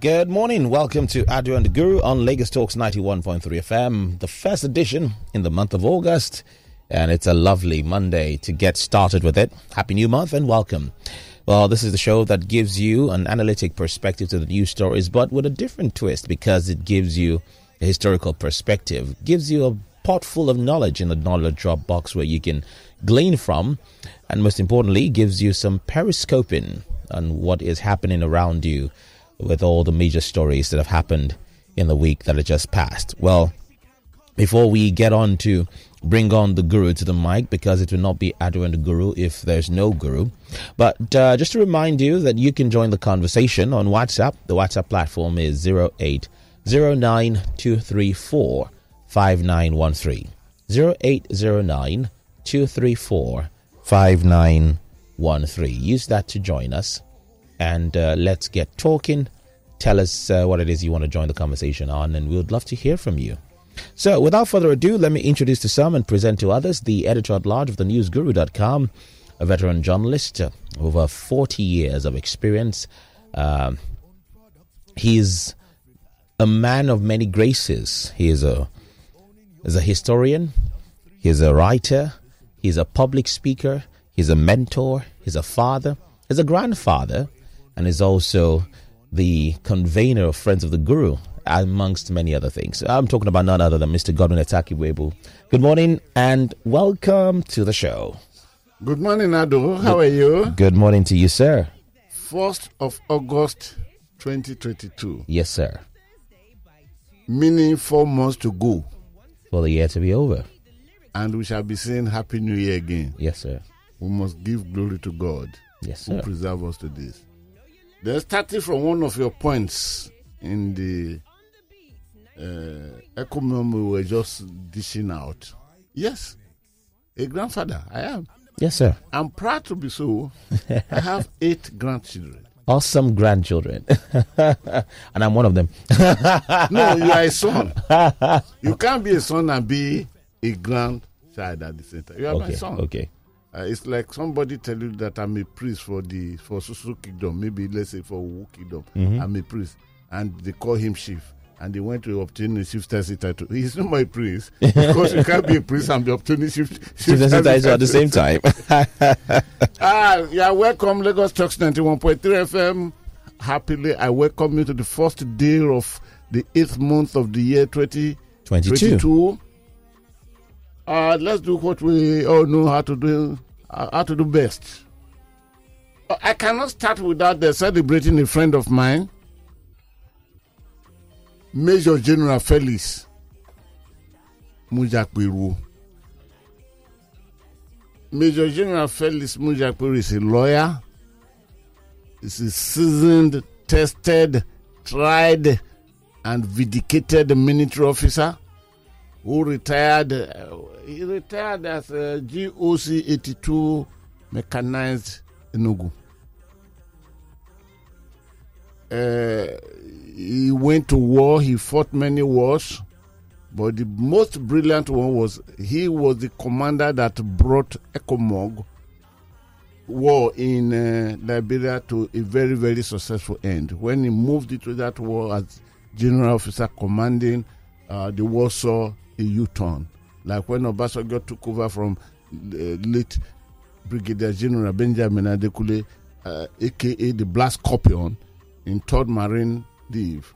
Good morning. Welcome to Adu and the Guru on Lagos Talks 91.3 FM, the first edition in the month of August. And it's a lovely Monday to get started with it. Happy New Month and welcome. Well, this is the show that gives you an analytic perspective to the news stories, but with a different twist because it gives you a historical perspective, gives you a pot full of knowledge in the knowledge drop box where you can glean from, and most importantly, gives you some periscoping on what is happening around you with all the major stories that have happened in the week that had just passed. Well, before we get on to bring on the guru to the mic, because it will not be Adu and the guru if there's no guru. But uh, just to remind you that you can join the conversation on WhatsApp. The WhatsApp platform is 0809234 5913. 0809 234 5913. Use that to join us and uh, let's get talking. Tell us uh, what it is you want to join the conversation on, and we would love to hear from you. So, without further ado, let me introduce to some and present to others the editor at large of the newsguru.com, a veteran journalist, uh, over 40 years of experience. Uh, he's a man of many graces. He is a is a historian, he's a writer, he's a public speaker, he's a mentor, he's a father, he's a grandfather, and is also the convener of Friends of the Guru, amongst many other things. I'm talking about none other than Mr. Godwin Etakibuebu. Good morning and welcome to the show. Good morning, Ado. How are you? Good morning to you, sir. 1st of August 2022. Yes, sir. Meaning four months to go. For the year to be over. And we shall be saying Happy New Year again. Yes, sir. We must give glory to God Yes, sir. who preserve us to this. Then starting from one of your points in the uh, echo memo we were just dishing out. Yes, a grandfather. I am. Yes, sir. I'm proud to be so. I have eight grandchildren. Awesome grandchildren. and I'm one of them. No, you are a son. You can't be a son and be a grandchild at the same time. You are my son. Okay. Uh, it's like somebody tell you that I'm a priest for the for Susu kingdom, maybe let's say for Wu kingdom. Mm-hmm. I'm a priest, and they call him chief, and they went to obtain a chieftaincy title. He's not my priest because you can't be a priest and be obtaining chief. Students at the same time. Ah, yeah, welcome Lagos Talks 91.3 FM. Happily, I welcome you to the first day of the eighth month of the year 2022. 22. Uh, let's do what we all know how to do, uh, how to do best. Uh, I cannot start without uh, celebrating a friend of mine, Major General Felix Mujakperuo. Major General Felix Mujakperuo is a lawyer. He's a seasoned, tested, tried, and vindicated military officer who retired. He retired as a GOC 82 mechanized Enugu. Uh, he went to war. He fought many wars, but the most brilliant one was he was the commander that brought Ecomog war in uh, Liberia to a very very successful end. When he moved into that war as general officer commanding, uh, the war saw a U-turn. Like when Obasanjo took over from the late Brigadier General Benjamin Adekunle, uh, aka the Black Scorpion, in Third Marine Div,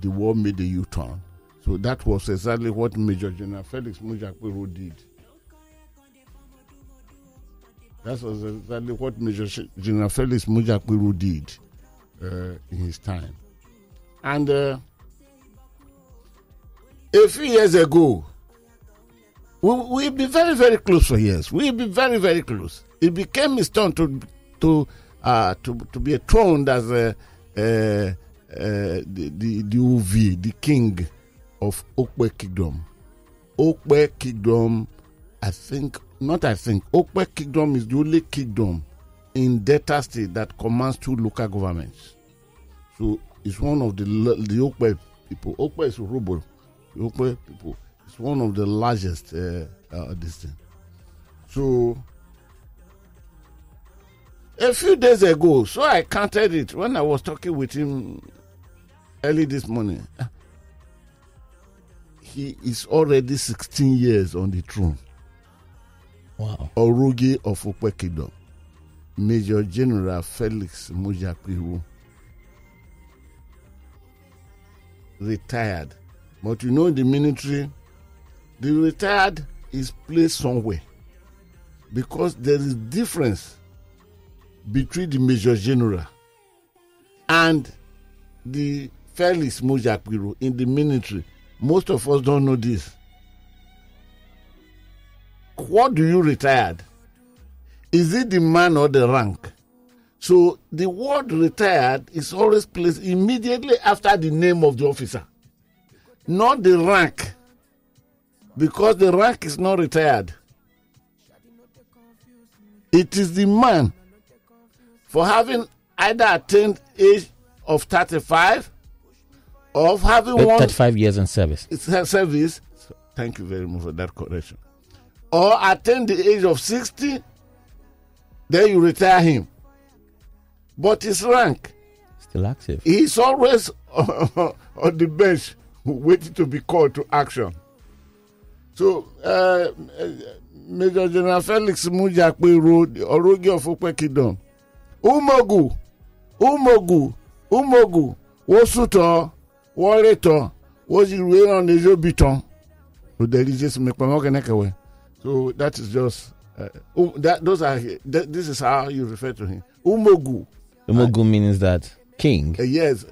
the war made a U-turn. So that was exactly what Major General Felix Mujakperuo did. That was exactly what Major General Felix Mujakperuo did uh, in his time. And uh, a few years ago, we, we've been very, very close for years. We've been very, very close. It became his turn to to uh, to to be enthroned as a, the, the the UV, the king of Okpe Kingdom. Okpe Kingdom, I think, not I think, Okpe Kingdom is the only kingdom in Delta State that commands two local governments. So it's one of the the Okpe people. Okpe is. The Okpe people. It's one of the largest uh, uh, this thing. So a few days ago, so I counted it when I was talking with him early this morning. He is already 16 years on the throne. Wow. Orodje of Okpe Kingdom. Major General Felix Mujakperuo. Retired. But you know, in the military, the retired is placed somewhere because there is difference between the Major General and the Felix Mujakperuo in the military. Most of us don't know this. What do you retired? Is it the man or the rank? So the word retired is always placed immediately after the name of the officer, not the rank, because the rank is not retired. It is the man for having either attained age of 35 or of having won 35 years in service. its service. Thank you very much for that correction. Or attain the age of 60, then you retire him. But his rank, Still active. he's always on the bench waiting to be called to action. So, uh, Major General Felix Mujakwe Road, Orodje of Okpe Kingdom. Umogu, Umogu, Umogu, Wosuto, Woreto, Woziruwe on the Jobiton. So there is just Mekpamokenekewe. So that is just, uh, um, that, those are, that, this is how you refer to him. Umogu. Umogu means that king. Uh, yes,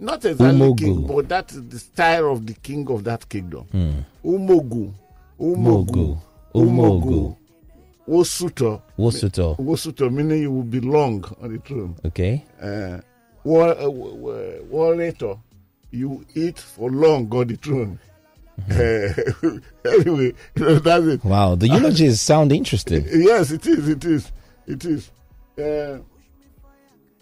not exactly Umogu. king, but that is the style of the king of that kingdom. Hmm. Umogu, Umogu. Umogu, Umogu. Wosuto, Wosuto. Wosuto, meaning you will belong on the throne. Okay. Uh, Wa- uh, wa- wa- Wareto, you eat for long on the throne. Mm-hmm. Uh, anyway, that's it. Wow. The eulogies sound interesting. Yes, it is. It is. It is. Uh,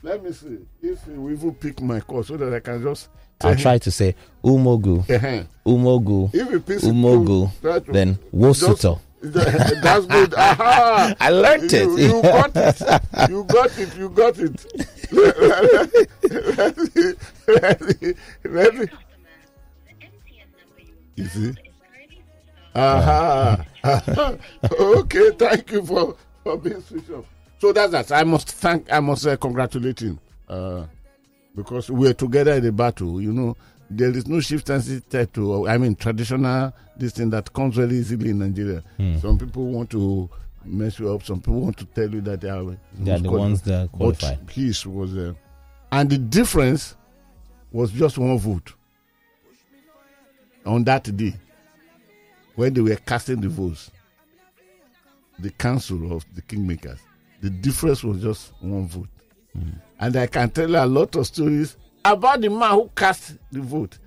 let me see if we even pick my call so that I can just. I'll try to say Umogu. Uh-huh. Umogu. If you pick Umogu. to- Then Wosuto. That's good. Aha! I learned it. You, you got it. You got it. You got it. let me, let me, let me. You see? Aha. okay. Thank you for, for being switched off. So that's that. I must thank, I must uh, congratulate him. Uh, because we're together in the battle. You know, there is no shift chieftaincy to, I mean, traditional this thing that comes very easily in Nigeria. Some people want to mess you up. Some people want to tell you that they are, They are the ones that qualify. But his was, uh, and the difference was just one vote on that day when they were casting the votes. The council of the kingmakers. The difference was just one vote. And I can tell you a lot of stories about the man who cast the vote.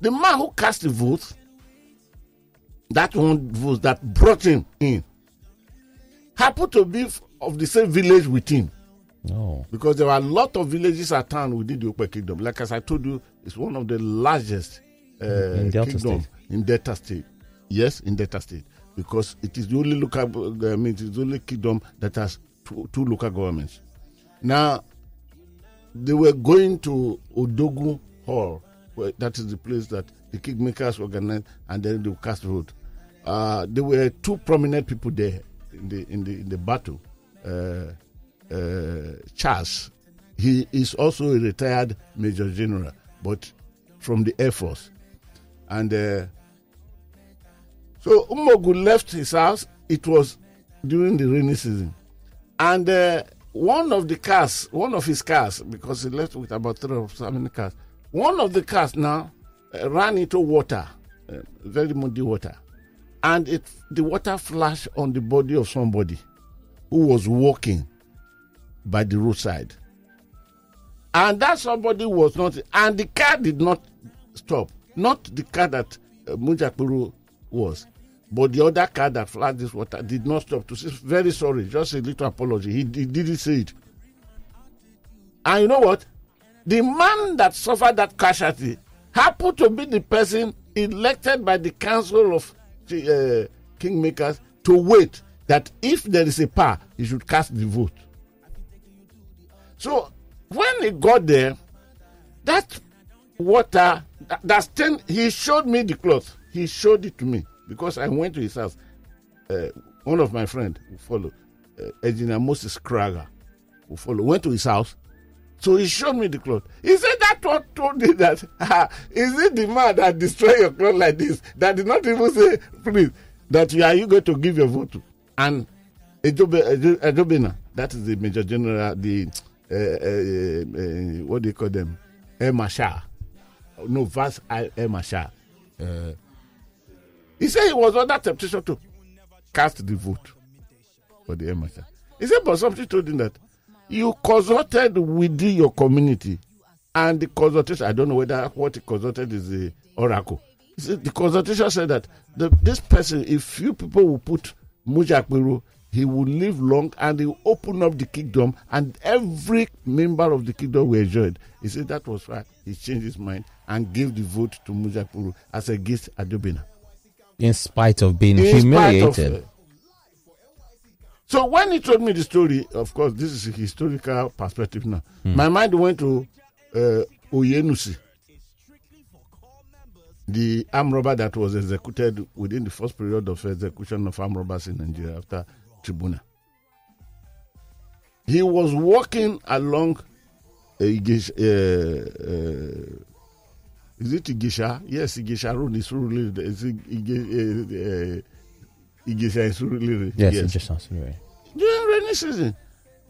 The man who cast the vote, that one vote that brought him in, happened to be of the same village with him Oh. because there are a lot of villages at town within the Okpe Kingdom. Like as I told you, it's one of the largest uh, In Delta kingdom State. in Delta State. Yes, in Delta State, because it is the only local. I mean, it is the only kingdom that has two, local governments. Now, they were going to Odogu Hall, where that is the place that the kingmakers organized, and then they cast vote. Uh, there were two prominent people there in the in the in the battle. Uh, uh, Charles, he is also a retired major general, but from the Air Force, and uh, so Umogu left his house. It was during the rainy season, and uh, one of the cars, one of his cars, because he left with about three or so many cars. One of the cars now uh, ran into water, uh, very muddy water, and it the water flashed on the body of somebody who was walking by the roadside. And that somebody was not, and the car did not stop. Not the car that uh, Mujakperuo was, but the other car that flashed this water did not stop. To say, very sorry, just a little apology. He, he didn't say it. And you know what? The man that suffered that casualty happened to be the person elected by the council of uh, kingmakers to wait that if there is a power, he should cast the vote. So when he got there, that water. That, that's ten. He showed me the cloth. He showed it to me because I went to his house. Uh, one of my friends who followed, uh, Engineer Moses Krager, who followed, went to his house. So he showed me the cloth. He said that what told me that is it the man that destroy your cloth like this that did not even say please that you are you going to give your vote to and Ejobe, Ejo- Ejobina that is the major general the uh, uh, uh, what do you call them Air Marshal no Vice Air Marshal uh, he said he was under temptation to cast the vote for the Marshal he said but something told him that you consulted within your community and the consultation i don't know whether what he consulted is the oracle. He said the consultation said that the, this person if few people will put Mujakperuo he will live long and he will open up the kingdom and every member of the kingdom will enjoy it. He said that was why he changed his mind and gave the vote to Mujakperuo as against adobina In spite of being in humiliated. of, so when he told me the story, of course, this is a historical perspective now. My mind went to uh, Oyenusi, the arm robber that was executed within the first period of execution of arm robbers in Nigeria after Tribuna. He was walking along uh, uh, is it Igesha? Yes, Igesha Road is really is it Ige, uh, Igesha is really yes, just sounds right. during rainy season.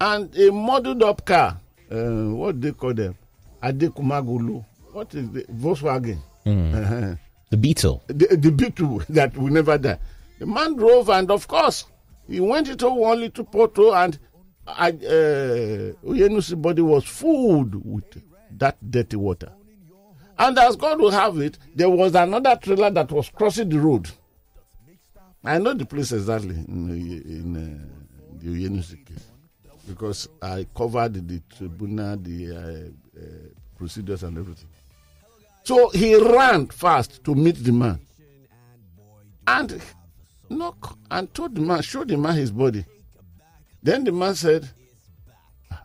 And a muddled up car uh, what they call them? Adekumagulu. What is the volkswagen? Uh-huh. The beetle. the, the beetle that will never die. The man drove and of course he went into one little portal and I, uh, body was full with that dirty water and as God will have it there was another trailer that was crossing the road I know the place exactly in, in uh, the Oyenusi case because I covered the tribunal, the uh, uh, procedures, and everything. So he ran fast to meet the man and knock and told the man, showed the man his body. Then the man said.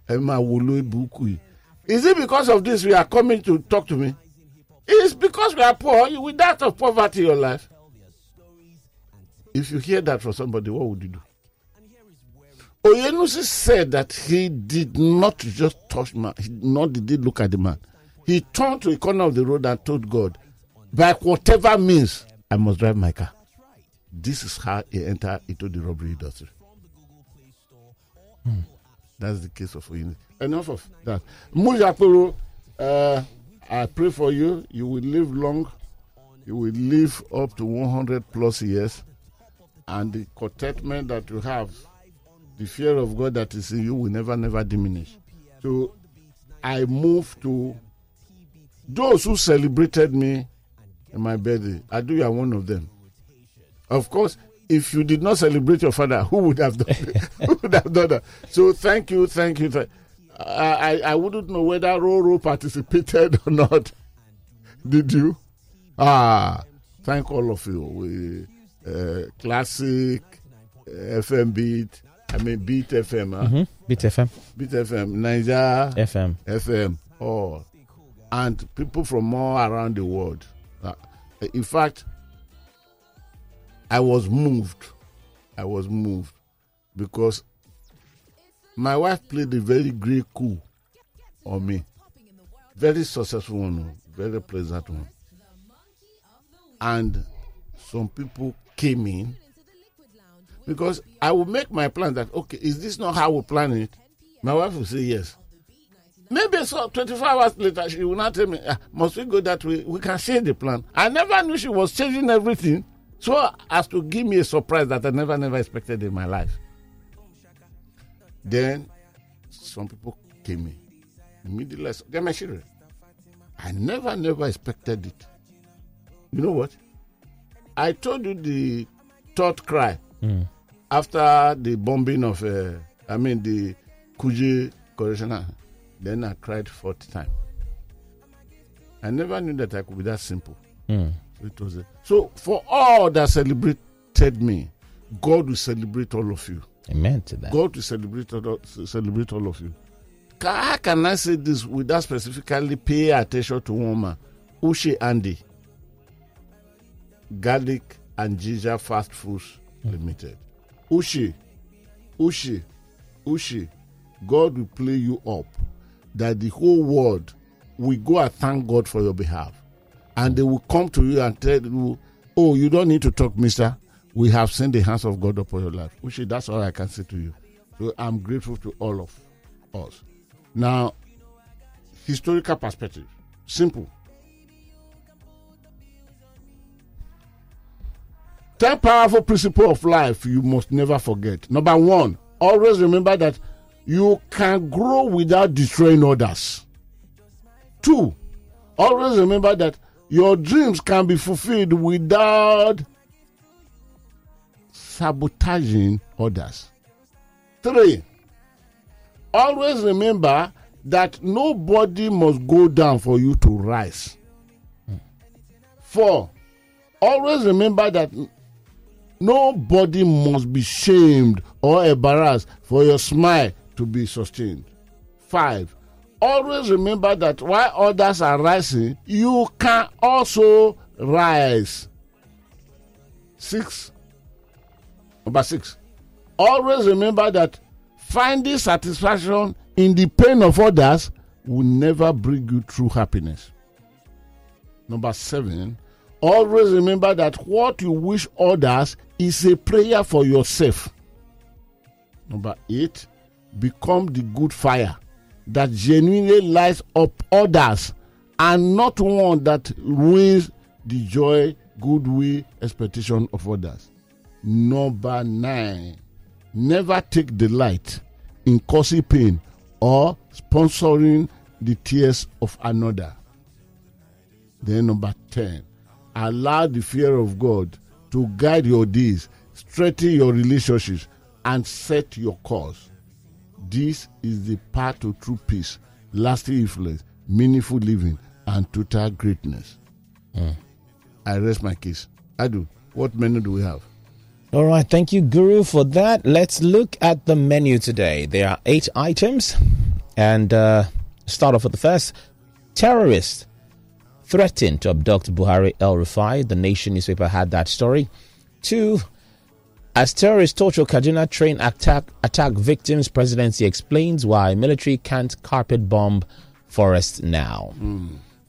Is it because of this we are coming to talk to me? It's because we are poor. You will die of poverty in your life. If you hear that from somebody, what would you do? Oyenusi said that he did not just touch man, he, nor did he look at the man. He turned to a corner of the road and told God, by whatever means, I must drive my car. This is how he entered into the robbery industry. That's the case of Oyenusi. Enough of that. Uh, I pray for you. You will live long. You will live up to 100 plus years. And the contentment that you have the fear of God that is in you will never, never diminish. So I move to those who celebrated me in my birthday. I do you are one of them. Of course, if you did not celebrate your father, who would have done who would have done that? So thank you, thank you. Thank, I, I I wouldn't know whether Roro participated or not. Did you? Ah, thank all of you. We, uh, classic, uh, FM beat. I mean beat FM. Huh? Mm-hmm. Beat FM. Beat FM, Niger FM. FM, all, and people from all around the world. Uh, in fact, I was moved. I was moved because my wife played a very great coup on me. Very successful one, very pleasant one. And some people came in because I will make my plan that okay, is this not how we plan it? My wife will say yes. Maybe so 24 hours later she will not tell me, "Ah, must we go that way? We can share the plan. I never knew she was changing everything so as to give me a surprise that I never, never expected in my life. Then some people came in. Immediately, they're my children. I never, never expected it. You know what? I told you the third cry after the bombing of, uh, I mean, the Kuje correctional. Then I cried fourth time. I never knew that I could be that simple. Mm. So it was a, so for all that celebrated me, God will celebrate all of you. Amen to that. God will celebrate all, celebrate all of you. Ca- How can I say this without specifically pay attention to one man? Ushi Andy, Garlic and Ginger Fast Foods Limited. Ushi, Ushi, Ushi, God will play you up that the whole world will go and thank God for your behalf. And they will come to you and tell you, Oh, you don't need to talk, mister. We have seen the hands of God upon your life. Ushi, that's all I can say to you. So I'm grateful to all of us. Now, historical perspective. Simple. Ten powerful principle of life you must never forget. Number one, always remember that you can grow without destroying others. Two, always remember that your dreams can be fulfilled without sabotaging others. Three, always remember that nobody must go down for you to rise. Four, always remember that nobody must be shamed or embarrassed for your smile to be sustained. Five, always remember that while others are rising, you can also rise. Six, number six, always remember that finding satisfaction in the pain of others will never bring you true happiness. Number seven, always remember that what you wish others is a prayer for yourself. Number eight, become the good fire that genuinely lights up others and not one that ruins the joy, goodwill, expectation of others. Number nine, never take delight in causing pain or sponsoring the tears of another. Then, number 10, allow the fear of God to guide your deeds, strengthen your relationships, and set your course. This is the path to true peace, lasting influence, meaningful living, and total greatness. Hmm. I rest my case. I do. What menu do we have? All right, thank you, Guru, for that. Let's look at the menu today. There are eight items, and uh, start off with the first: terrorists threatened to abduct Buhari El Rufai. The Nation newspaper had that story. Two: as terrorists torture Kaduna train attack attack victims, presidency explains why military can't carpet bomb forest now.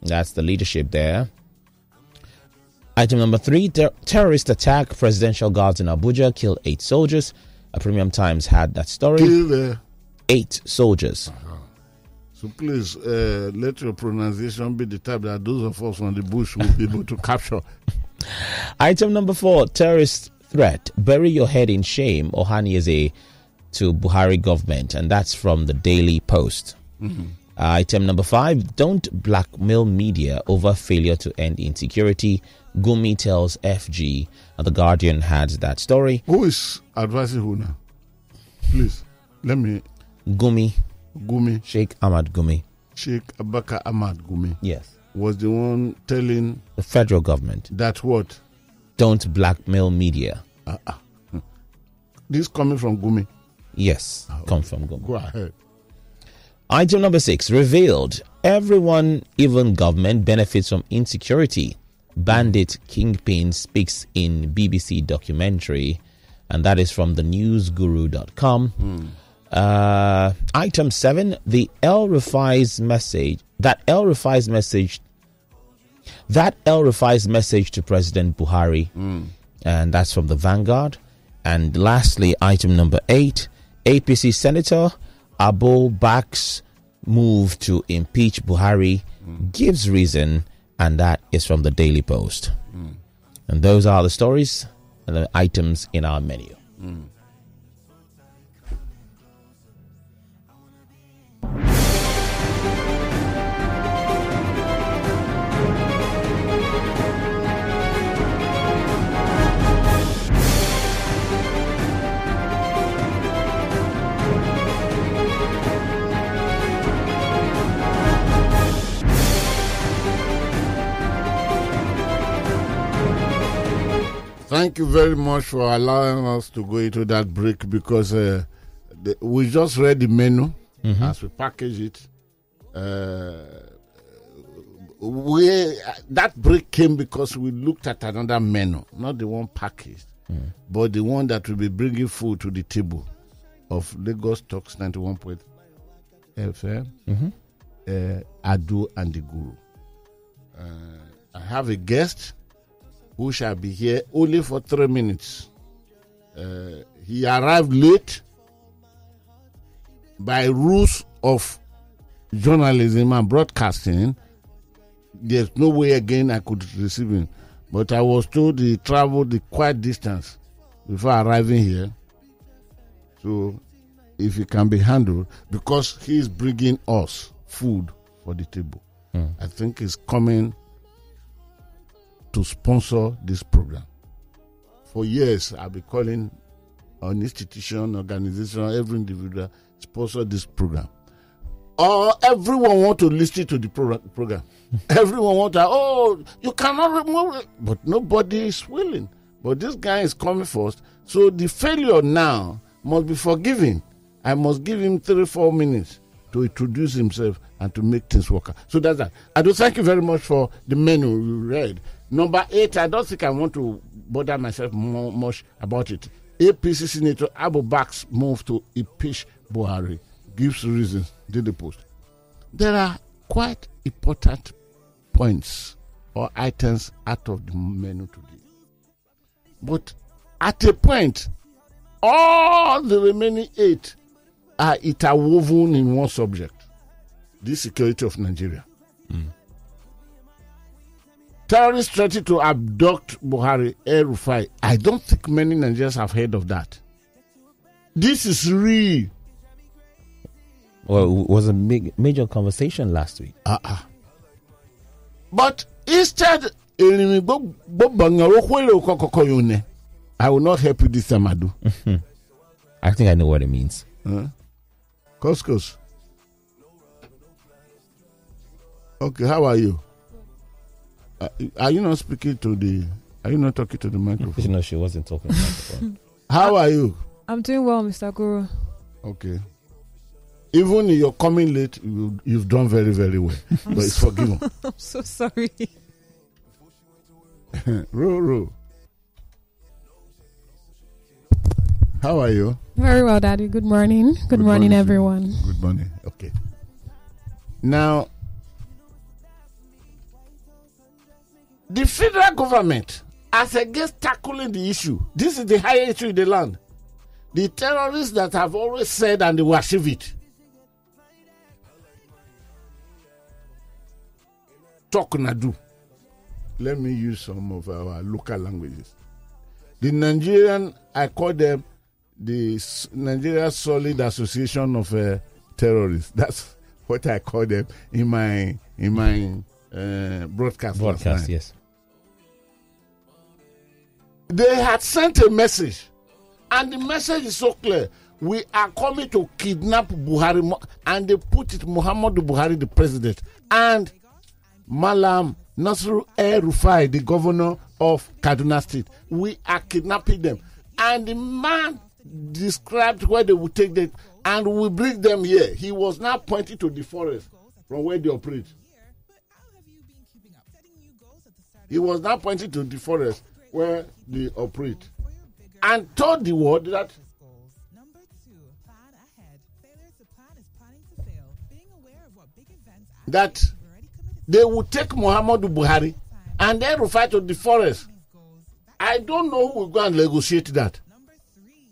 That's the leadership there. Item number three ter- terrorist attack presidential guards in Abuja kill eight soldiers. A Premium Times had that story. Kill. Eight soldiers. Uh-huh. So please uh, let your pronunciation be the type that those of us on the bush will be able to capture. Item number four terrorist threat. Bury your head in shame. Ohanaeze to Buhari government. And that's from the Daily Post. Mm-hmm. Uh, item number five don't blackmail media over failure to end insecurity. Gumi tells FG. And uh, the Guardian had that story. Who is advising who now? Please let me. Gumi, Gumi, Sheikh Ahmad Gumi. Sheikh Abaka Ahmad Gumi Yes. was the one telling The federal government. that what Don't blackmail media. Ah, ah. this coming from Gumi. Yes. Ah, come from Gumi. Go ahead. Item number six revealed everyone, even government, benefits from insecurity. Bandit Kingpin speaks in BBC documentary, and that is from the newsguru.com. Uh, item seven the El Rufai's message that El Rufai's message that El Rufai's message to President Buhari, and that's from the Vanguard. And lastly, item number eight APC Senator Abbo backs move to impeach Buhari, gives reason, and that is from the Daily Post. Hmm. And those are the stories and the items in our menu. Hmm. Thank you very much for allowing us to go into that break because uh, the, we just read the menu as we package it. Uh, we that break came because we looked at another menu, not the one packaged, but the one that will be bringing food to the table of Lagos Talks 91.FM, uh, Adu and the Guru. Uh, I have a guest who shall be here only for three minutes. Uh, he arrived late by rules of journalism and broadcasting. There's no way again I could receive him. But I was told he traveled the quite distance before arriving here. So, if it can be handled, because he is bringing us food for the table, I think he's coming to sponsor this program. For years, I've been calling on institution, organization, every individual sponsor this program. Or everyone want to listen to the pro- program. everyone want to, oh, you cannot remove it. But nobody is willing. But this guy is coming first. So the failure now must be forgiven. I must give him three, four minutes to introduce himself and to make things work. So that's that. I do thank you very much for the menu you read. Number eight, I don't think I want to bother myself more, much about it. APC Senator Abu Bak's move to impeach Buhari gives reasons. Did the post. There are quite important points or items out of the menu today. But at a point, all the remaining eight are interwoven in one subject the security of Nigeria. Hmm. Terrorists threatened to abduct Buhari El Rufai. I don't think many Nigerians have heard of that. This is real. Well, it was a big, major conversation last week. Uh-uh. But instead, I will not help you this time, Adu. Mm-hmm. I think I know what it means. Huh? Couscous. Okay, how are you? Uh, are you not speaking to the? Are you not talking to the microphone? No, she wasn't talking about the phone. How are you? I'm doing well, Mr. Guru. Okay. Even if you're coming late, you, you've done very, very well. but it's forgiven. I'm so sorry. Ro, ro. How are you? Very well, Daddy. Good morning. Good, Good morning, morning, everyone. Good morning. Okay. Now, federal government, as against tackling the issue, this is the highest issue in the land. The terrorists that have always said and they will achieve it. Talk Nadu. Let me use some of our local languages. The Nigerian, I call them the S- Nigeria Solid Association of uh, Terrorists. That's what I call them in my in my uh, broadcast. last Broadcast, night. yes. They had sent a message, and the message is so clear. We are coming to kidnap Buhari, and they put it Muhammadu Buhari, the president, and Malam Nasir El Rufai, the governor of Kaduna State. We are kidnapping them, and the man described where they would take them, and we bring them here. He was now pointing to the forest from where they operate. He was now pointing to the forest where they operate and told the world that Number two, plan ahead. Failure to plan is planning to fail. Being aware of what big events are that they would take Muhammadu Buhari and then refer to the forest. I don't know who will go and negotiate that.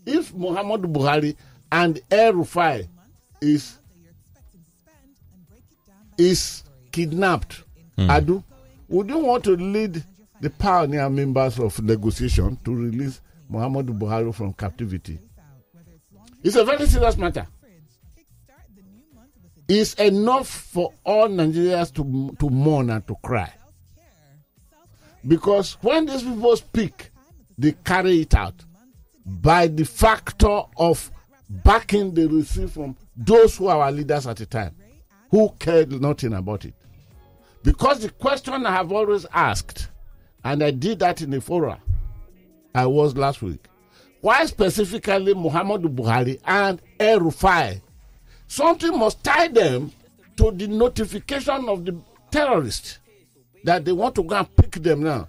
If Muhammadu Buhari and El Rufai is you're expecting to spend and break it down by is kidnapped, hmm. Adu, would you want to lead the pioneer members of negotiation to release Muhammadu Buhari from captivity? It's a very serious matter. It's enough for all Nigerians to to mourn and to cry. Because when these people speak, they carry it out by the factor of backing they receive from those who are our leaders at the time, who cared nothing about it. Because the question I have always asked, and I did that in the forum I was last week, why specifically Muhammadu Buhari and El Rufai? Something must tie them to the notification of the terrorists. that they want to go and pick them now.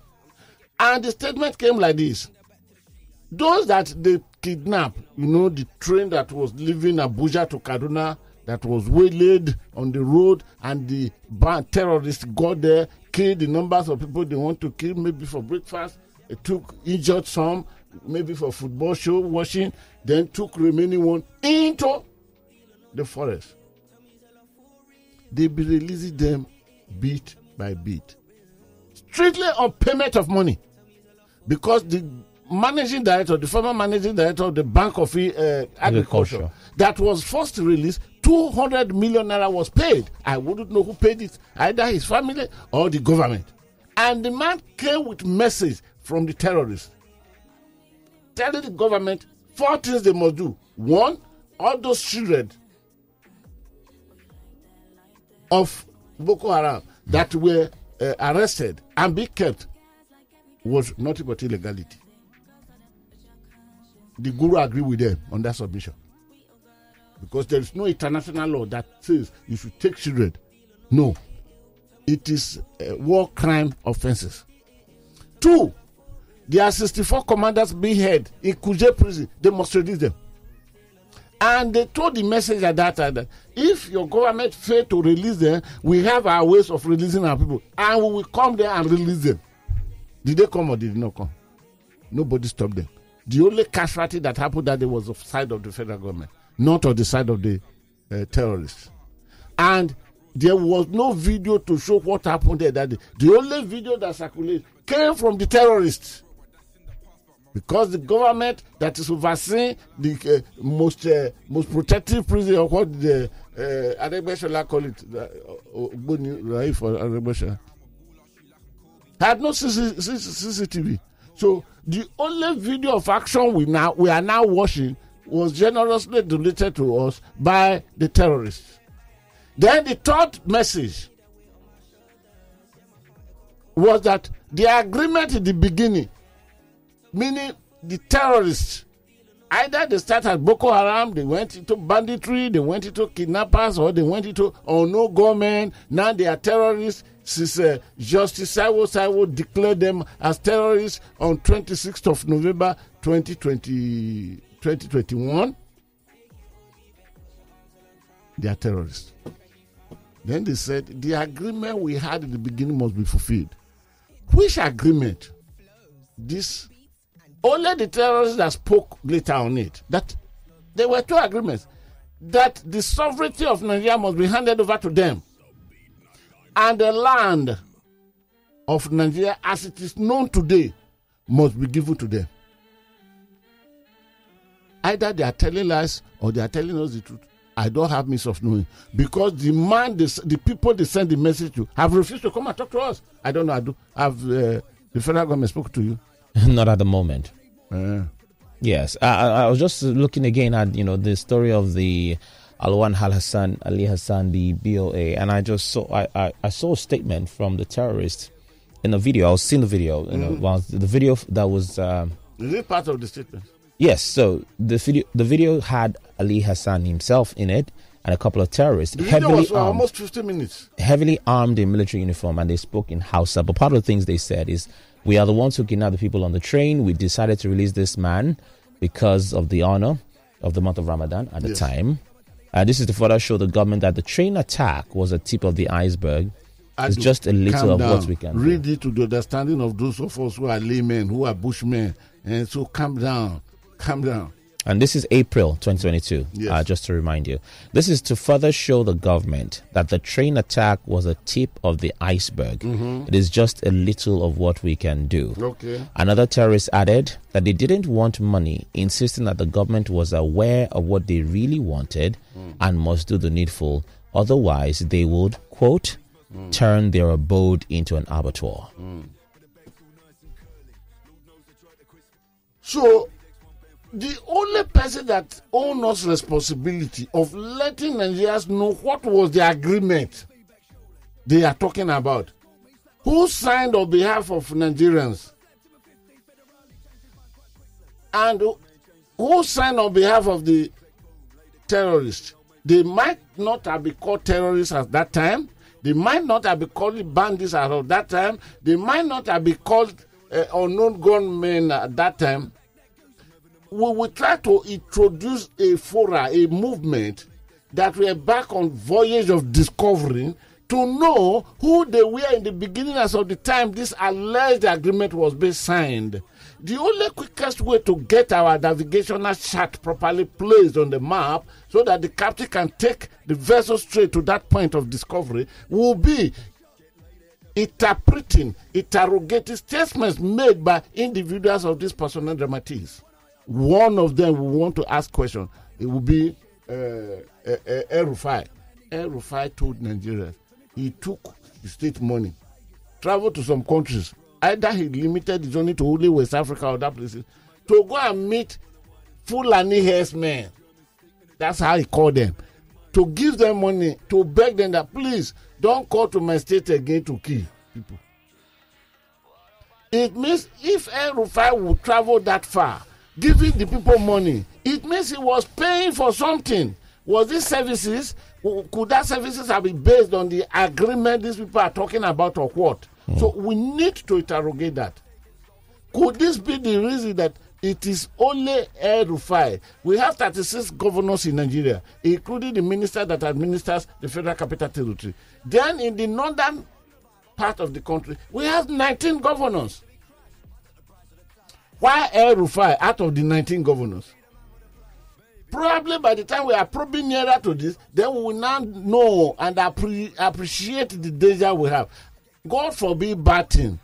And the statement came like this Those that they kidnapped, you know, the train that was leaving Abuja to Kaduna, that was waylaid on the road, and the terrorists got there, killed the numbers of people they want to kill, maybe for breakfast, they took injured some, maybe for football show watching, then took remaining one into the forest. They be releasing them bit by bit, strictly on payment of money, because the managing director, the former managing director of the Bank of uh, Agriculture, Agriculture. that was first released, 200 million naira was paid. I wouldn't know who paid it, either his family or the government. And the man came with message from the terrorists telling the government four things they must do. One, all those children of Boko Haram that were uh, arrested and be kept was nothing but illegality. The Guru agreed with them on that submission. Because there is no international law that says you should take children. No. It is uh, war crime offenses. Two, there are 64 commanders being held in Kuje prison. They must release them. And they told the messenger that that if your government fail to release them, we have our ways of releasing our people. And we will come there and release them. Did they come or did they not come? Nobody stopped them. The only casualty that happened that day was of side of the federal government, not on the side of the uh, terrorists. And there was no video to show what happened there that. The only video that circulated came from the terrorists. Because the government that is overseeing the uh, most uh, most protective prison, or what the uh, Adegbeshola call it, uh, Ogboni Raif or had no CCTV. So the only video of action we now we are now watching was generously donated to us by the terrorists. Then the third message was that the agreement in the beginning, meaning the terrorists, either they started Boko Haram, they went into banditry, they went into kidnappers, or they went into or no government. Now they are terrorists. Since uh, Justice Taiwo Taiwo declared them as terrorists on 26th of November 2020, 2021, they are terrorists. Then they said the agreement we had in the beginning must be fulfilled. Which agreement? This only the terrorists that spoke later on it. That there were two agreements. That the sovereignty of Nigeria must be handed over to them. And the land of Nigeria as it is known today must be given to them. Either they are telling lies or they are telling us the truth. I don't have means of knowing because the man, the, the people they send the message to, have refused to come and talk to us. I don't know. I do. Have uh, the federal government spoke to you? Not at the moment. Uh, Yes, I, I was just looking again at you know the story of the Alwan Al Hassan Ali Hassan, the BOA, and I just saw I, I, I saw a statement from the terrorist in the video. I was seeing the video, you know, well, the video that was um, is it part of the statement? Yes. So the video the video had Ali Hassan himself in it and a couple of terrorists The heavily uh, armed almost 50 minutes. heavily armed in military uniform and they spoke in Hausa. But part of the things they said is, we are the ones who kidnapped the people on the train. We decided to release this man because of the honor of the month of Ramadan at the Yes. time. And this is to further show the government that the train attack was a tip of the iceberg. It's just a little of down. what we can do. read it to the understanding of those of us who are laymen, who are bushmen, and so calm down, calm down. And this is April 2022, Yes. uh, just to remind you. This is to further show the government that the train attack was a tip of the iceberg. Mm-hmm. It is just a little of what we can do. Okay. Another terrorist added that they didn't want money, insisting that the government was aware of what they really wanted mm. and must do the needful. Otherwise, they would, quote, mm. turn their abode into an abattoir. Mm. So, the only person that owns us responsibility of letting Nigerians know what was the agreement they are talking about, who signed on behalf of Nigerians, and who- signed on behalf of the terrorists. They might not have been called terrorists at that time. They might not have been called bandits at that time. They might not have been called uh, unknown gunmen at that time. We will try to introduce a fora, a movement that we are back on voyage of discovery to know who they were in the beginning as of the time this alleged agreement was being signed. The only quickest way to get our navigational chart properly placed on the map so that the captain can take the vessel straight to that point of discovery will be interpreting, interrogating statements made by individuals of this personal dramatis. One of them will want to ask question. It will be uh, uh, uh, El Rufai. Erufai told Nigerians he took state money, traveled to some countries. Either he limited his journey to only West Africa or other places to go and meet Fulani herdsmen. That's how he called them. To give them money, to beg them that please don't call to my state again to kill people. It means if El Rufai would travel that far, giving the people money, it means he was paying for something. Was this services? Could that services have been based on the agreement these people are talking about or what? So hmm. we need to interrogate that. Could this be the reason that it is only El Rufai? We have 36 governors in Nigeria, including the minister that administers the Federal Capital Territory. Then in the northern part of the country, we have 19 governors. Why El Rufai out of the 19 governors? Probably by the time we are probing nearer to this, then we will now know and appre- appreciate the danger we have. God forbid batting.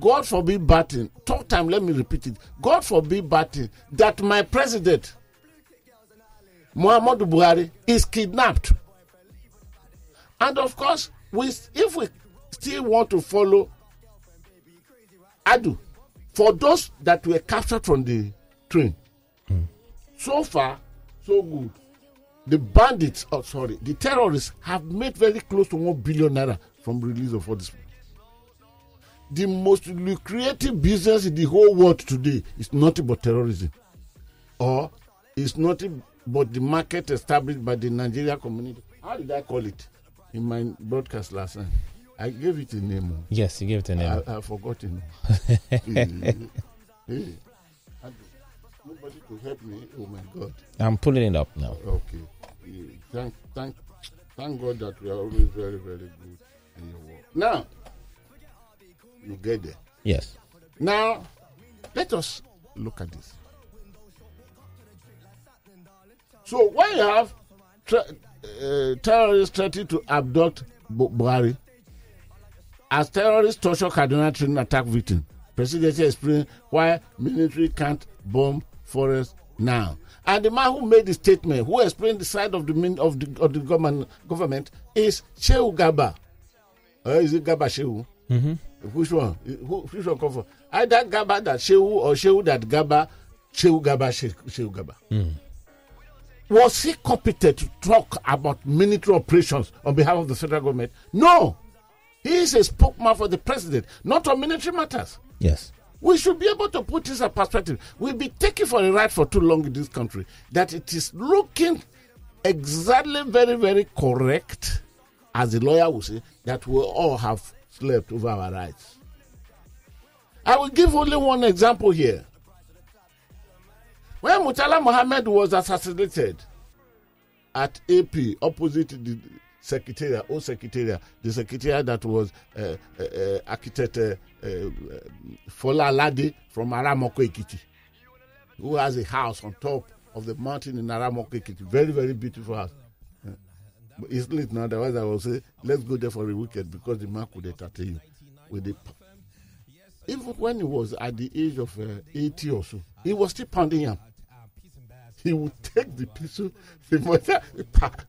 God forbid batting. Talk time, let me repeat it. God forbid batting that my president, Muhammadu Buhari, is kidnapped. And of course, we, if we still want to follow Adu, for those that were captured from the train, hmm. so far, so good. The bandits, oh sorry, the terrorists have made very close to one billion naira from release of all this. The most lucrative business in the whole world today is nothing but terrorism, or it's nothing but the market established by the Nigeria community. How did I call it in my broadcast last night? I gave it a name. oh. Yes, you gave it a name. I, I forgot it. hey, nobody could help me. Oh my God. I'm pulling it up now. Okay. Thank, thank, thank God that we are always very, very good in your work. Now, you get there. Yes. Now, let us look at this. So, why you have tra- uh, terrorists threatening to abduct Bu- Buhari, as terrorists torture Kaduna train attack victim, presidency explain why military can't bomb forest now. And the man who made the statement, who explained the side of the min- of the of the government government, is Shehu Garba. Or is it Garba Shehu? Mm-hmm. Which one? Who, which one come from? Either Garba that Shehu or Shehu that Garba, Shehu Garba, She- Shehu Garba. Mm. Was he competent to talk about military operations on behalf of the federal government? No. He is a spokesman for the president, not on military matters. Yes. We should be able to put this in perspective. We've been taking for a ride for too long in this country that it is looking exactly very, very correct, as the lawyer will say, that we all have slept over our rights. I will give only one example here. When Murtala Mohammed was assassinated at AP opposite the secretariat, old secretariat, the secretariat that was uh, uh, uh, architect uh, uh, Fola Alade from Aramoko Ekiti, who has a house on top of the mountain in Aramoko Ekiti. Very, very beautiful house. Uh, it's late now, otherwise I will say, let's go there for a weekend because the man could entertain you with the even when he was at the age of uh, 80 or so, he was still pounding yam. He would take the pistol, the mother,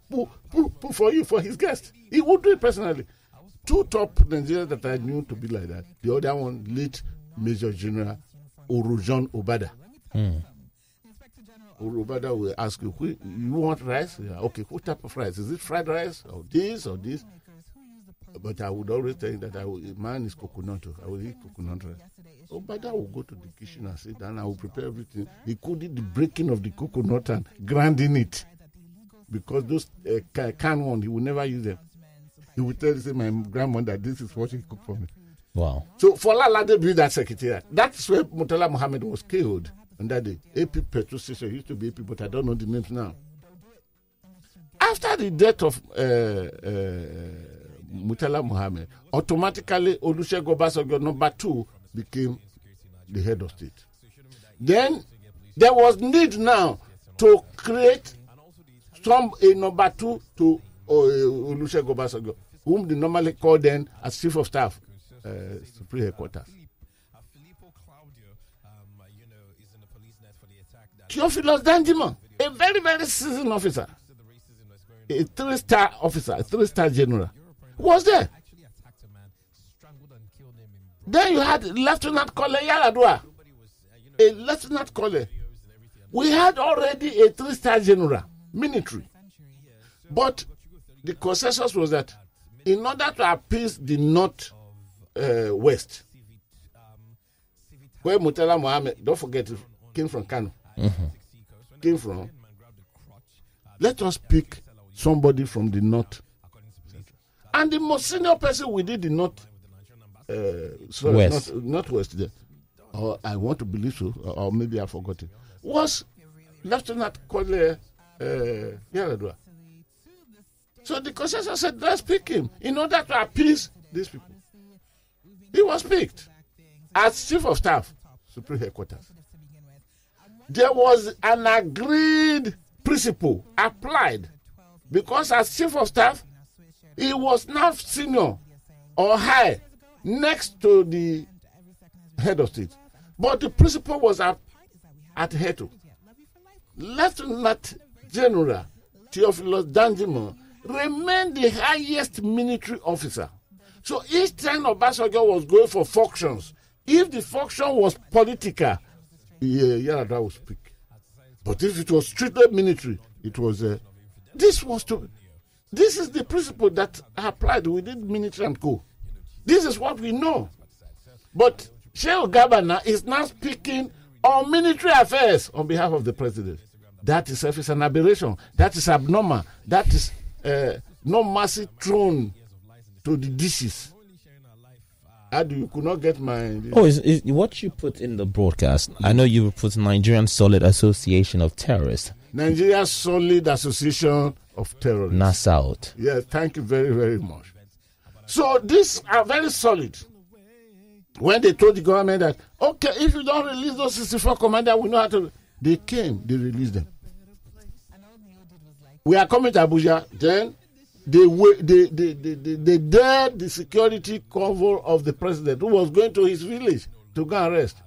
poo, poo, poo for you, for his guest. He would do it personally. Two top Nigerians that I knew to be like that. The other one, late Major General Orojan Obada. Oro Obada will ask you, you want rice? Yeah, okay, what type of rice? Is it fried rice or this or this? But I would always tell you that I will, mine is coconut. I will eat coconut rice. Obada will go to the kitchen and sit down. I will prepare everything, including the breaking of the coconut and grinding it. Because those uh, ca- can one, he will never use them. He would tell you, say, my grandmother, this is what he cooked for me. Wow. So Fola Alade built that secretariat. That's where Murtala Muhammad was killed under the AP petrol station. Used to be AP, but I don't know the names now. After the death of uh, uh, Murtala Muhammad, automatically Olusegun Obasanjo number two became the head of state. Then there was need now to create some a number two to uh, Olusegun Obasanjo, whom they normally call then as chief of staff, uh, supreme headquarters. Theophilus Danjuma, a very, very seasoned officer, a three star officer, a three star general, was there. Then you had Lieutenant Colonel Yaradua, a Lieutenant Colonel. We had already a three star general, military. But the consensus was that in order to appease the North uh, uh West, where Murtala Mohammed, don't forget, came from Kano, mm-hmm. came from, let us pick somebody from the North. And the most senior person within the North, uh, sorry, West. North, Northwest there, or I want to believe so, or, or maybe I forgot it, was Lieutenant Colonel uh, Yaradua. So the consensus said, let's pick him in order to appease these people. He was picked as chief of staff, supreme headquarters. There was an agreed principle applied because as chief of staff, he was now senior or high next to the head of state. But the principal was at, adhered to. Lieutenant General Theophilus Danjuma remained the highest military officer. So each time Obasanjo was going for functions, if the function was political, yeah, Yaradua would speak. But if it was strictly military, it was uh, this was to this is the principle that applied within military and co. This is what we know. But Sheikh Gabana is now speaking on military affairs on behalf of the president. That itself is an aberration. That is abnormal. That is uh, no mercy thrown to the dishes. Do you could not get my? Oh, is, is what you put in the broadcast? I know you put Nigerian Solid Association of Terrorists, Nigeria Solid Association of Terrorists. NASAUT. Yes, thank you very, very much. So these are very solid. When they told the government that, okay, if you don't release those 64 commanders, we know how to. They came, they released them. We are coming to Abuja, then they, they, they, they, they, they dared the security cover of the president who was going to his village to go and arrest.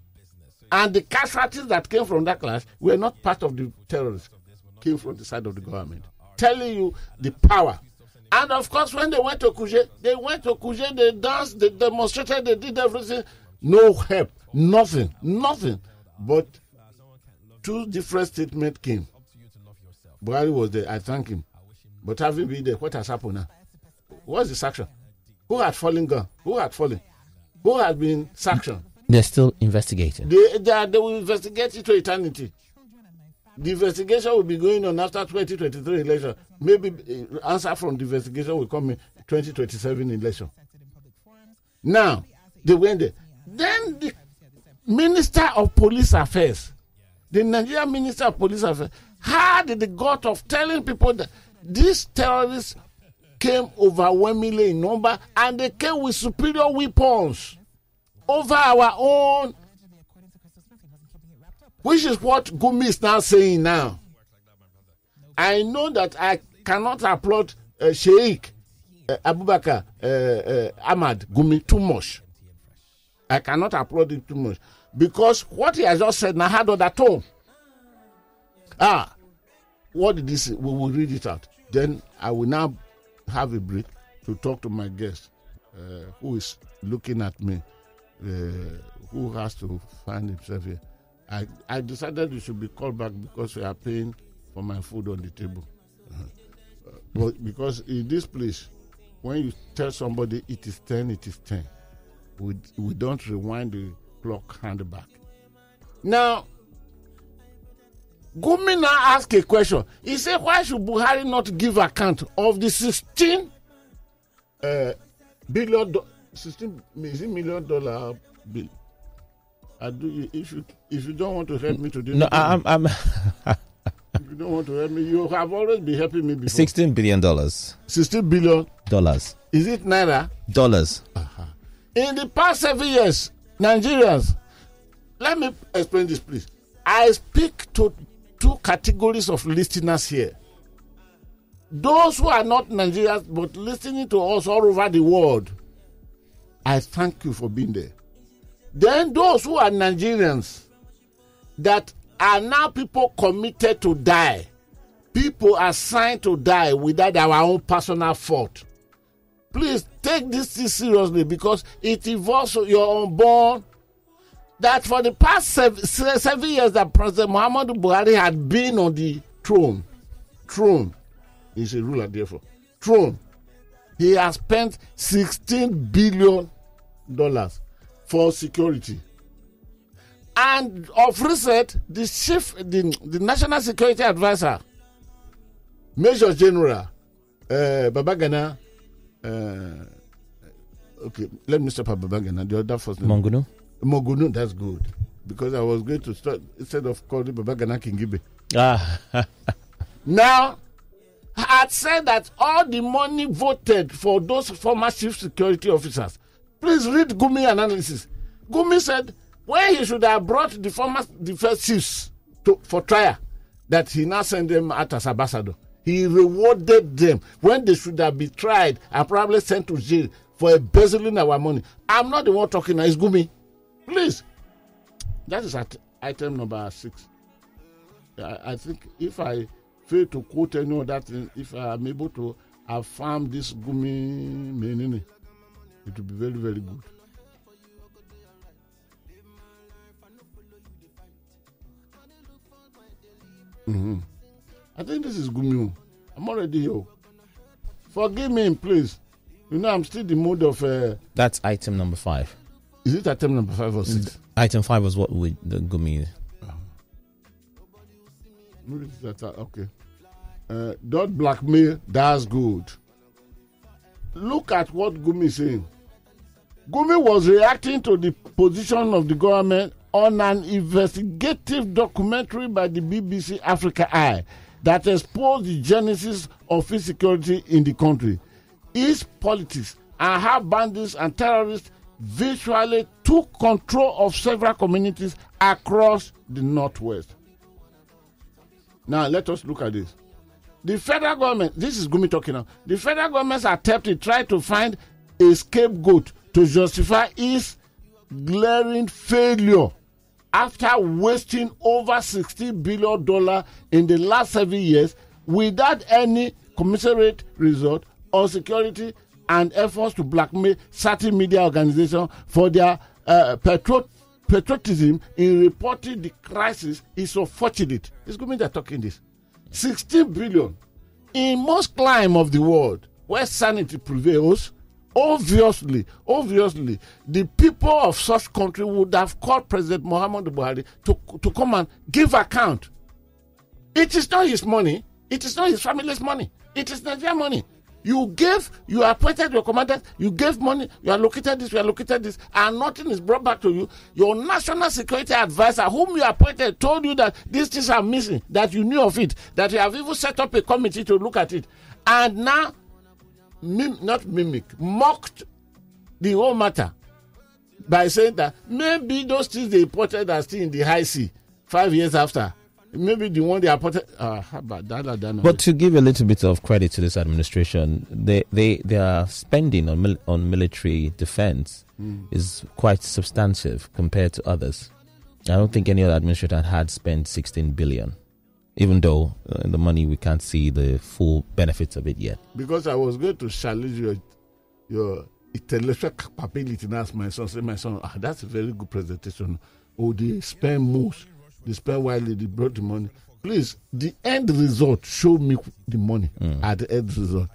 And the casualties that came from that clash were not part of the terrorists, came from the side of the government. Telling you the power. And of course, when they went to Kuje, they went to Kuje, they danced, they demonstrated, they did everything. No help, nothing, nothing. But two different statements came. Buhari was there, I thank him. But having been there, what has happened now? What's the sanction? Who had fallen gun? Who had fallen? Who had been sanctioned? They're still investigating. They, they, are, they will investigate it to eternity. The investigation will be going on after 2023 election. Maybe uh, answer from the investigation will come in 2027 election. Now, they went there. Then the Minister of Police Affairs, the Nigerian Minister of Police Affairs, had the gut of telling people that these terrorists came overwhelmingly in number and they came with superior weapons over our own, which is what Gumi is now saying now. I know that I cannot applaud uh, Sheikh uh, Abubakar uh, uh, Ahmad Gumi too much. I cannot applaud him too much because what he has just said now had other tone. Ah, what did say? We will read it out. Then I will now have a break to talk to my guest uh, who is looking at me, uh, who has to find himself here. I, I decided you should be called back because we are paying for my food on the table. Uh, but because in this place, when you tell somebody it is 10, it is 10. We, we don't rewind the clock hand back. Now, Gumi now ask a question. He said, why should Buhari not give account of the 16 uh, billion, do- 16 is it million dollar bill. I do. If you if you don't want to help me today, No, I'm, I'm if you don't want to help me, you have always been helping me before. sixteen billion dollars. 16 billion. Dollars. Is it naira? Dollars. In the past seven years, Nigerians, let me explain this, please. I speak to two categories of listeners here. Those who are not Nigerians but listening to us all over the world, I thank you for being there. Then those who are Nigerians that are now people committed to die, people assigned to die without our own personal fault please take this seriously because it involves your unborn. That for the past seven, seven years that President Muhammadu Buhari had been on the throne, throne, he's a ruler therefore, throne, he has spent 16 billion dollars for security. And of recent, the chief, the, the national security advisor, Major General uh, Babagana uh, okay, let me stop at Babagana. The other first name. Monguno. Monguno, that's good. Because I was going to start, instead of calling Babagana Kingibe. Ah, Now, I had said that all the money voted for those former chief security officers. Please read Gumi analysis. Gumi said when he should have brought the former defense chiefs to, for trial, that he now sent them out as ambassador. He rewarded them when they should have been tried and probably sent to jail for embezzling our money. I'm not the one talking now, it's Gumi. Please. That is at item number six. I, I think if I fail to quote any other thing, if I am able to affirm this Gumi meaning, it will be very, very good. Mhm. I think this is Gumi. I'm already here. Forgive me, please. You know, I'm still in the mode of. Uh, that's item number five. is it item number five or six? Item five was what we the. Maybe it's that, okay. Uh, don't blackmail, that's good. Look at what Gumi is saying. Gumi was reacting to the position of the government on an investigative documentary by the BBC Africa Eye that exposed the genesis of insecurity in the country, its politics, and how bandits and terrorists virtually took control of several communities across the Northwest. Now let us look at this. The federal government, this is Gumi talking now. The federal government's attempt to try to find a scapegoat to justify its glaring failure after wasting over sixty billion dollars in the last seven years without any commensurate result on security and efforts to blackmail certain media organizations for their uh, patriotism in reporting the crisis is unfortunate. It's good they're talking this. 16 billion. In most climb of the world where sanity prevails, obviously, obviously, the people of such country would have called President Muhammad Buhari to, to come and give account. It is not his money. It is not his family's money. It is Nigeria money. You gave, you appointed your commanders, you gave money, you allocated this, you allocated this, and nothing is brought back to you. Your national security advisor, whom you appointed, told you that these things are missing, that you knew of it, that you have even set up a committee to look at it. And now, mim- not mimic, mocked the whole matter by saying that maybe those things they reported are still in the high sea five years after. Maybe the one they reported. Uh, how about that? that, that But to give a little bit of credit to this administration, they they their spending on mil- on military defense is quite substantive compared to others. I don't think any other administration had spent 16 billion, even though uh, the money we can't see the full benefits of it yet. because I was going to challenge your your intellectual capability. And ask my son, say, my son, ah, that's a very good presentation. Oh, they spend most, they spend widely, they brought the money. Please, the end result, show me the money at the end result.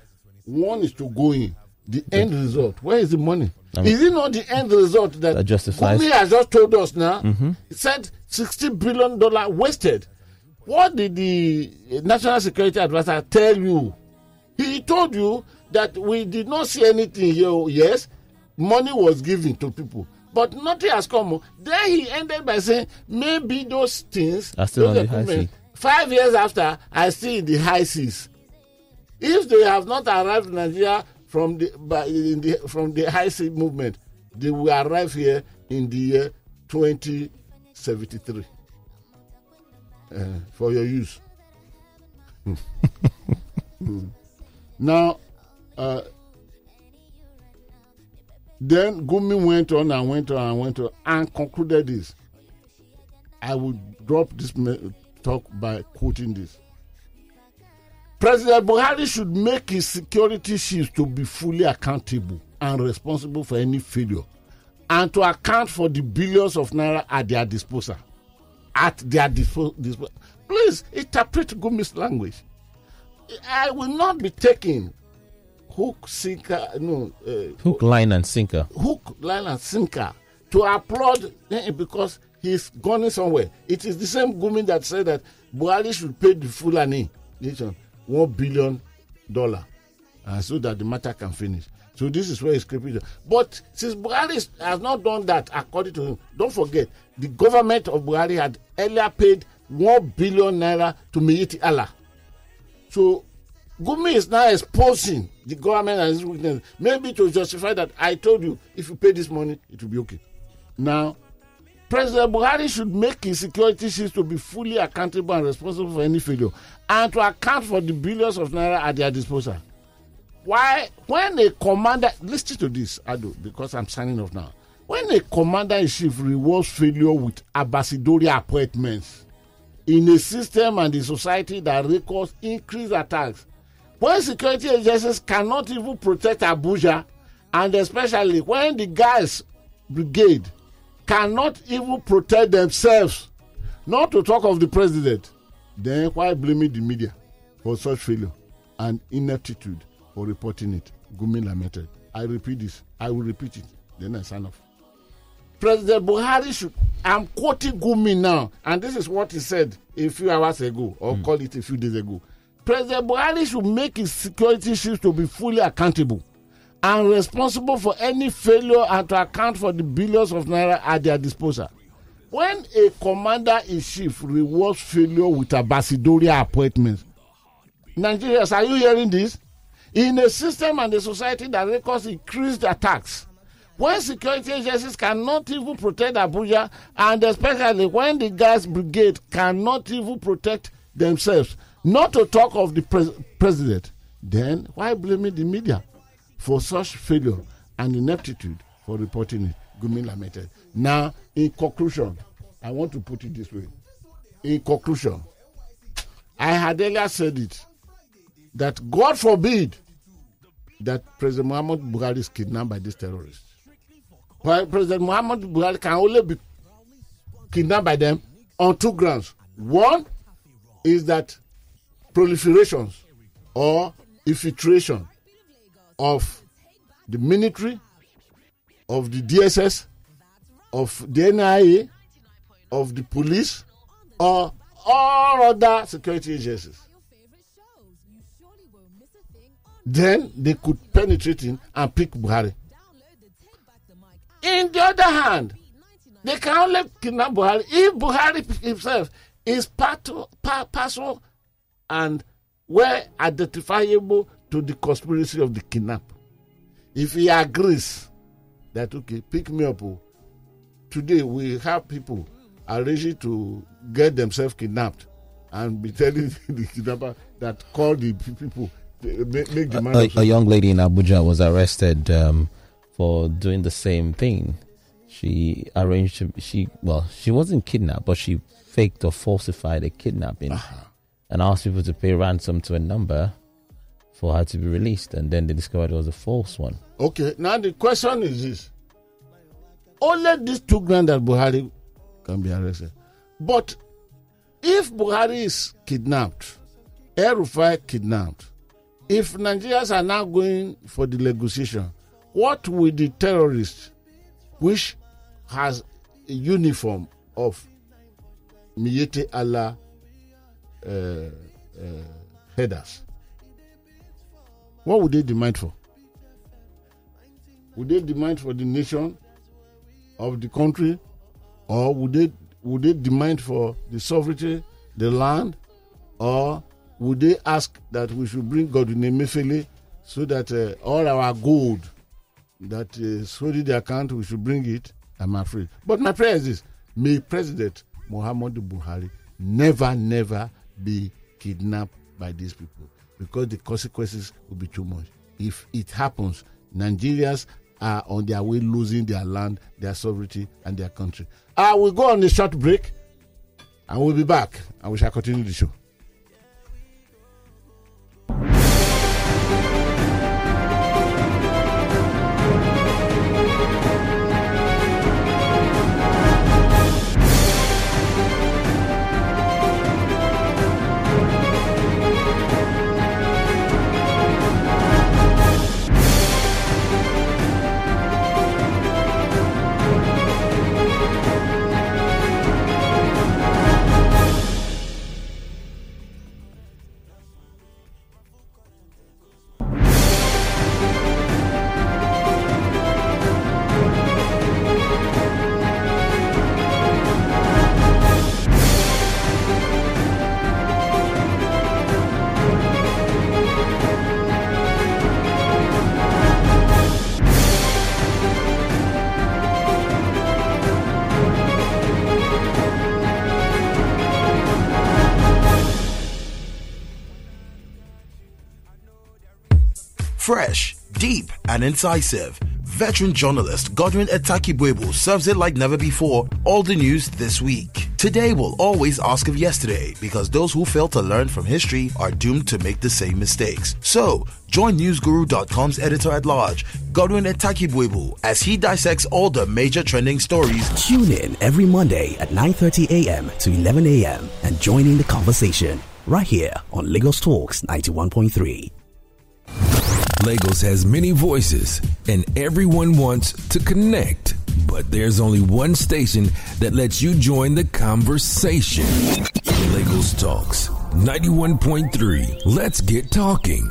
One is to go in. The end result, where is the money? I mean- is it not the end result that, That justifies- Gumi has just told us now? He said sixty billion dollar wasted. What did the National Security Advisor tell you? He told you that we did not see anything here. Yes, money was given to people, but nothing has come. Then he ended by saying maybe those things Are still those on the high equipment, sea. Five years after, I still in the high seas. If they have not arrived in Nigeria from the, by, in the from the high sea movement, they will arrive here in the year 2073 uh, for your use. now, uh, then Gumi went on and went on and went on and concluded this. I will drop this talk by quoting this. President Buhari should make his security chiefs to be fully accountable and responsible for any failure and to account for the billions of naira at their disposal. At their dispo- disposal. Please interpret Gumi's language. I will not be taking hook, sinker, no, uh, Hook, line, and sinker. hook, line, and sinker to applaud because he's gone somewhere. It is the same Gumi that said that Buhari should pay the Fulani nation one billion dollar, uh, so that the matter can finish. So this is where he's creeping. But since Buhari has not done that, according to him, don't forget the government of Buhari had earlier paid one billion naira to Miyetti Allah. So Gumi is now exposing the government and its weakness, maybe to justify that I told you if you pay this money, it will be okay. Now, President Buhari should make his security chiefs to be fully accountable and responsible for any failure and to account for the billions of naira at their disposal. Why, when a commander, listen to this, Ado, because I'm signing off now. When a commander in chief rewards failure with ambassadorial appointments, in a system and a society that records increased attacks. When security agencies cannot even protect Abuja, and especially when the Guards Brigade cannot even protect themselves, not to talk of the president, then why blaming the media for such failure and ineptitude for reporting it? Gumi lamented. I repeat this. I will repeat it. Then I sign off. President Buhari should. I'm quoting Gumi now, and this is what he said a few hours ago, or hmm. call it a few days ago. President Buhari should make his security chiefs to be fully accountable and responsible for any failure and to account for the billions of naira at their disposal. When a commander in chief rewards failure with ambassadorial appointments, Nigerians, are you hearing this? In a system and a society that records increased attacks, when security agencies cannot even protect Abuja, and especially when the Guards Brigade cannot even protect themselves, not to talk of the pres- president, then why blaming the media for such failure and ineptitude for reporting it? Gumi lamented. Now, in conclusion, I want to put it this way. In conclusion, I had earlier said it that God forbid that President Muhammad Buhari is kidnapped by these terrorists. President Muhammad Buhari can only be kidnapped by them on two grounds. One is that proliferations or infiltration of the military, of the DSS, of the NIA, of the police, or all other security agencies. Then they could penetrate in and pick Buhari. In the other hand, they can only kidnap Buhari if Buhari himself is part, pa- partial and well identifiable to the conspiracy of the kidnap. If he agrees that okay, pick me up. oh, Today we have people ready to get themselves kidnapped and be telling the kidnapper that call the people make, make the man A, a young lady in Abuja was arrested um, for doing the same thing. She arranged. She well, she wasn't kidnapped, but she faked or falsified a kidnapping uh-huh. and asked people to pay ransom to a number for her to be released. And then they discovered it was a false one. Okay, now the question is this. Only these two grand that Buhari can be arrested. But if Buhari is kidnapped, El Rufai kidnapped, if Nigerians are now going for the negotiation, what will the terrorist, which has a uniform of Miyetti Allah uh, uh, headers, what would they demand for? Would they demand for the nation of the country, or would they would they demand for the sovereignty, the land, or would they ask that we should bring Godwin Emefiele so that uh, all our gold that uh, is holding the account we should bring it? I'm afraid. But my prayer is this: May President Muhammadu Buhari never, never be kidnapped by these people because the consequences will be too much. If it happens, Nigerians are on their way losing their land, their sovereignty, and their country. I will go on a short break and we'll be back and we shall continue the show. And incisive. Veteran journalist Godwin Etakibuebu serves it like never before. All the news this week. Today will always ask of yesterday because those who fail to learn from history are doomed to make the same mistakes. So, join newsguru.com's editor at large, Godwin Etakibuebu, as he dissects all the major trending stories Tune in every Monday at 9:30 a.m. to 11 a.m. and join in the conversation right here on Lagos Talks 91.3. Lagos has many voices, and everyone wants to connect. But there's only one station that lets you join the conversation. Lagos Talks 91.3. Let's get talking.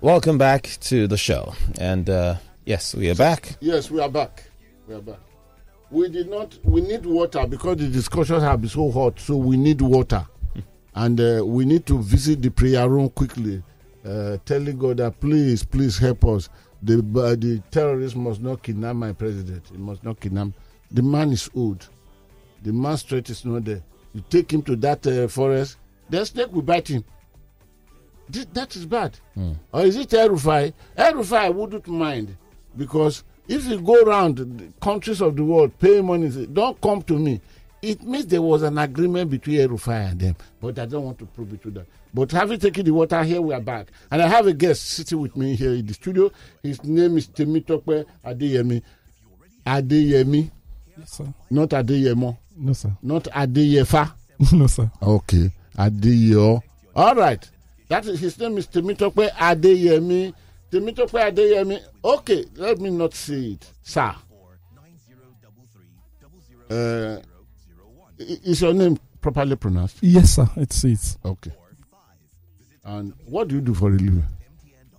Welcome back to the show. And uh, yes, we are back. Yes, we are back. We are back. We did not. We need water because the discussions have been so hot. So we need water, and uh, we need to visit the prayer room quickly, uh, telling God that please, please help us. The uh, the terrorists must not kidnap my president. He must not kidnap. The man is old. The man's strength is not there. You take him to that uh, forest, the snake will bite him. Th- that is bad. Or is it El Rufai? Erufai wouldn't mind because if you go around the countries of the world, pay money, say, don't come to me. It means there was an agreement between El Rufai and them, but I don't want to prove it to them. But having taken the water, here we are back. And I have a guest sitting with me here in the studio. His name is Temitope Adeyemi. Adeyemi, Yes, sir. not Adeyemo, No, sir. not Adeyefa. no, sir. Okay. Adeyo. All right. That is his name is Temitope Adeyemi. Temitope Adeyemi. Okay, let me not say it, sir. Uh, is your name properly pronounced? Yes, sir. It's it. Okay. And what do you do for a living?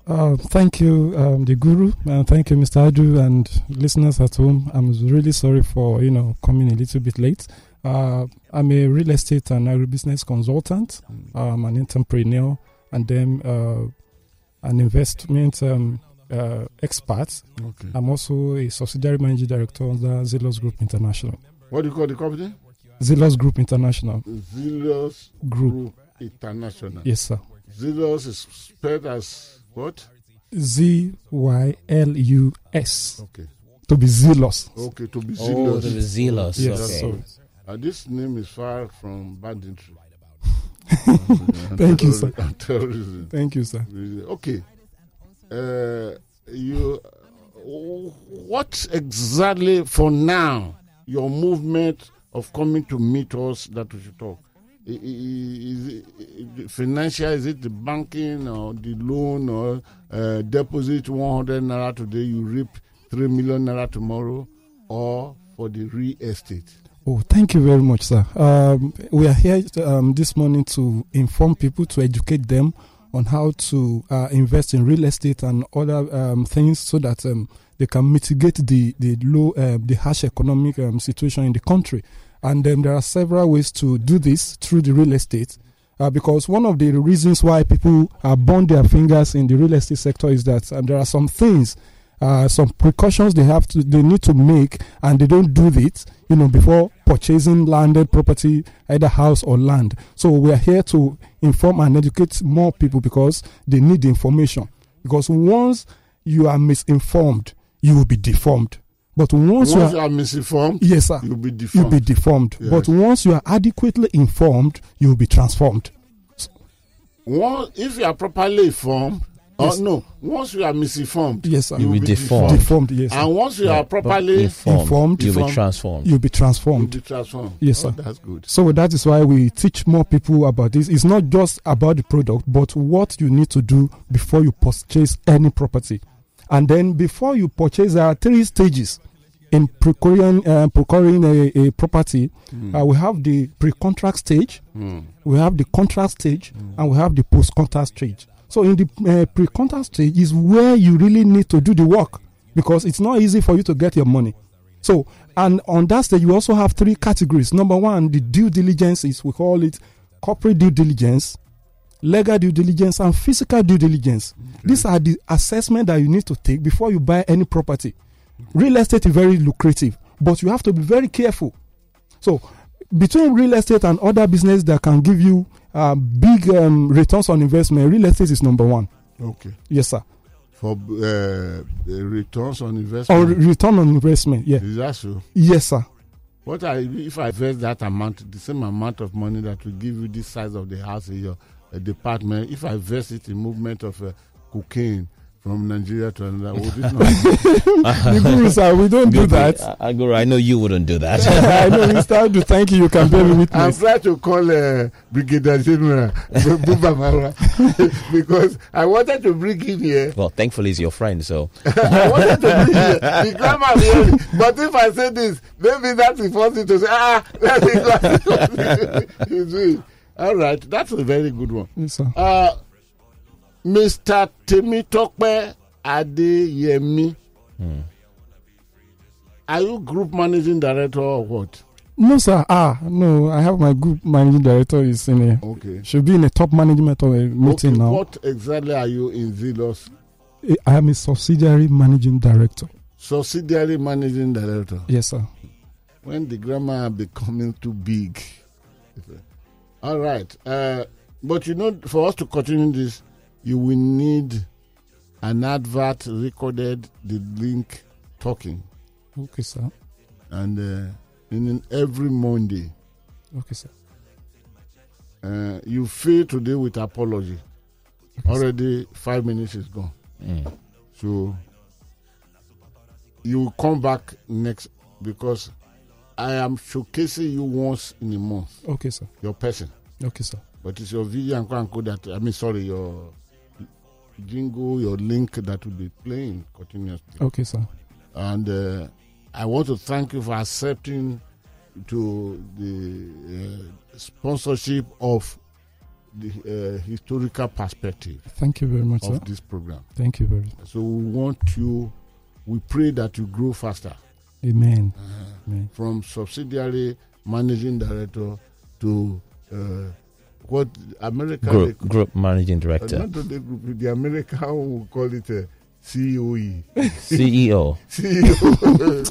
Uh, thank you, um, the guru, and thank you, Mr. Adu, and listeners at home. I'm really sorry for you know coming a little bit late. Uh, I'm a real estate and agribusiness consultant. I'm an entrepreneur, and then uh, an investment um, uh, expert. Okay. I'm also a subsidiary managing director under Zylus Group International. What do you call the company? Zylus Group International Zylus Group. Group International. Yes, sir. Zylus is spelled as what? Z Y L U S. Okay. To be zealous. Okay, to be Oh, zealous. to be zealous. Yes. okay. So, Uh, this name is far from bad banditry. Thank you, sir. Terrorism. thank you, sir. Okay. Uh, you what exactly for now your movement of coming to meet us that we should talk is it financial is it the banking or the loan or uh, deposit 100 naira today you reap 3 million naira tomorrow or for the real estate Oh, thank you very much, sir. Um, we are here um, this morning to inform people, to educate them on how to uh, invest in real estate and other um, things so that um, they can mitigate the the low, uh, the harsh economic um, situation in the country. And there are several ways to do this through the real estate. Uh, because one of the reasons why people are burn their fingers in the real estate sector is that there are some things uh, some precautions they have to they need to make and they don't do it you know before purchasing landed property either house or land. So we are here to inform and educate more people because they need the information. Because once you are misinformed you will be deformed. But once, once you you are are misinformed yes sir. you'll be you'll deformed. be deformed. Yes. but once you are adequately informed you will be transformed. One, if you are properly informed, Yes. or no, once you are misinformed, yes sir you You'll be be deformed. deformed. deformed yes sir. And once you Yeah, are properly informed, informed, you'll be transformed. you'll be transformed. you'll transformed be transformed. Yes, Oh, sir. that's good. So that is why we teach more people about this. It's not just about the product, but what you need to do before you purchase any property. And then before you purchase, there are three stages in procuring uh, procuring a, a property. Uh, we have the pre-contract stage, Mm. we have the contract stage, and we have the post-contract stage. So in the uh, pre-contract stage is where you really need to do the work because it's not easy for you to get your money. So, and on that stage, you also have three categories. Number one, the due diligence is, we call it corporate due diligence, legal due diligence, and physical due diligence. These are the assessment that you need to take before you buy any property. Real estate is very lucrative, but you have to be very careful. So, between real estate and other business that can give you uh, big um, returns on investment, real estate is number one. Okay. Yes, sir. For uh, the returns on investment. Or return on investment. Yeah. is that so? Yes, sir. What I if I invest that amount, the same amount of money that will give you this size of the house in your uh, department, if I invest it in movement of uh, cocaine from Nigeria to another, would it not? the guru, sir, we don't do that. Uh, Agora, I know you wouldn't do that. I know, Mr. Adu, thank you. You can bear with me I'm witness. trying to call uh, Brigadier General Buba Marwa because I wanted to bring him here. well, thankfully, he's your friend, so I wanted to bring here the grammar here. But if I say this, maybe that's the first thing to say. Ah, let me go. All right, that's a very good one. Yes, sir. Uh, Mr. Temitope Adeyemi. Are you group managing director or what? No, sir. Ah, no. I have my group managing director is in a Okay. should be in a top management of a meeting okay, now. What exactly are you in Zylus? I am a subsidiary managing director. Subsidiary managing director. Yes, sir. When the grammar are becoming too big. All right. Uh, but you know, for us to continue this, you will need an advert recorded, the link talking. Okay, sir. And uh, in every Monday, Okay, sir. uh, you fail today with apology. Already five minutes is gone. mm. So you will come back next because I am showcasing you once in a month, Okay, sir. your person. Okay, sir. But it's your video and quote that I mean sorry, your jingle, your link that will be playing continuously. Okay, sir. And uh, I want to thank you for accepting to the uh, sponsorship of the uh, historical perspective Thank you very much, sir. of this program. Thank you very much. So we want you, we pray that you grow faster Amen. Amen. from subsidiary managing director to uh, what America group they- group managing uh, director, not the group, the American will call it a COE. CEO. CEO.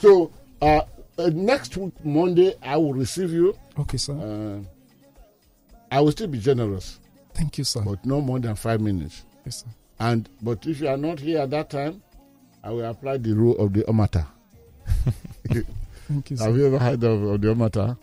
so uh, uh, next week Monday I will receive you. Okay, sir. Uh, I will still be generous, Thank you, sir. but no more than five minutes. Yes, sir. And but if you are not here at that time, I will apply the rule of the omata. Thank you, sir. Have you ever heard of, of the omata?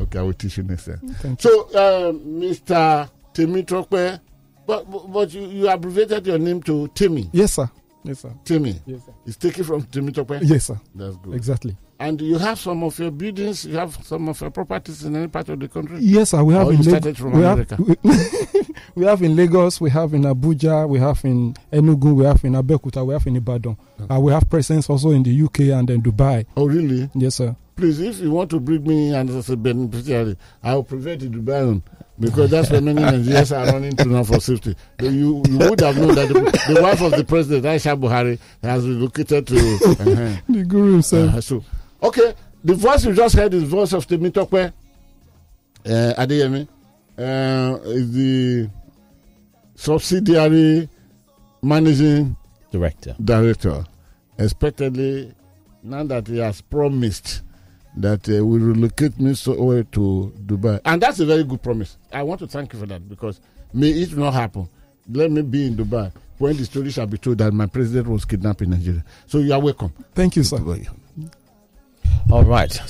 Okay, I will teach you next time. Thank. So, uh, Mr. Temi Tokpe, but but you, you abbreviated your name to Timmy. Yes, sir. Yes, sir. Timmy. Yes, sir. It's taken from Timmy Tope. Yes, sir. That's good. Exactly. And you have some of your buildings, you have some of your properties in any part of the country? Yes, sir. We have Or in you Lag- started from we America? Have, we have in Lagos, we have in Abuja, we have in Enugu, we have in Abeokuta, we have in Ibadan. Uh, we have presence also in the UK and in Dubai. Oh, really? Yes, sir. Please, if you want to bring me and as a beneficiary, I will prevent the Dubai one because that's where many Nigerians are running to now for safety. You, you would have known that the, the wife of the president, Aisha Buhari, has relocated to. uh-huh. The guru himself. Uh, so, okay, the voice you just heard is the voice of Temitope uh, Adeyemi. Uh, is the subsidiary managing Director. director. Expectedly, now that he has promised that uh, will relocate me somewhere to Dubai, and that's a very good promise. I want to thank you for that because may it not happen. Let me be in Dubai when the story shall be told that my president was kidnapped in Nigeria. So you are welcome. Thank you, sir. All right.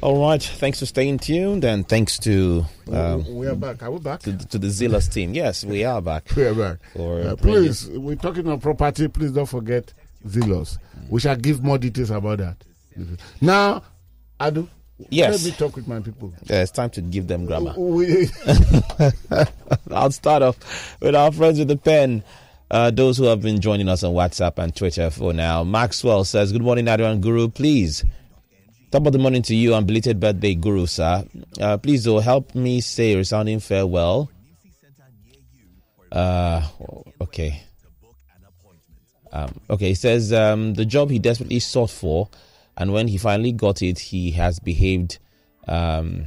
All right. Thanks for staying tuned, and thanks to um, we are back. Are we back? to, to the Zylus team. Yes, we are back. We are back. For Uh, please, we're talking on property. Please don't forget Zylus. We shall give more details about that. Now, Adu, Yes. let me talk with my people. Yeah, it's time to give them grammar. We, I'll start off with our friends with the pen. Uh, those who have been joining us on WhatsApp and Twitter for now. Maxwell says, Good morning, Adu and Guru. Please, top of the morning to you and belated birthday, Guru, sir. Uh, please, though, help me say a resounding farewell. Uh, okay. Um, okay, he says um, the job he desperately sought for, and when he finally got it, he has behaved. Um,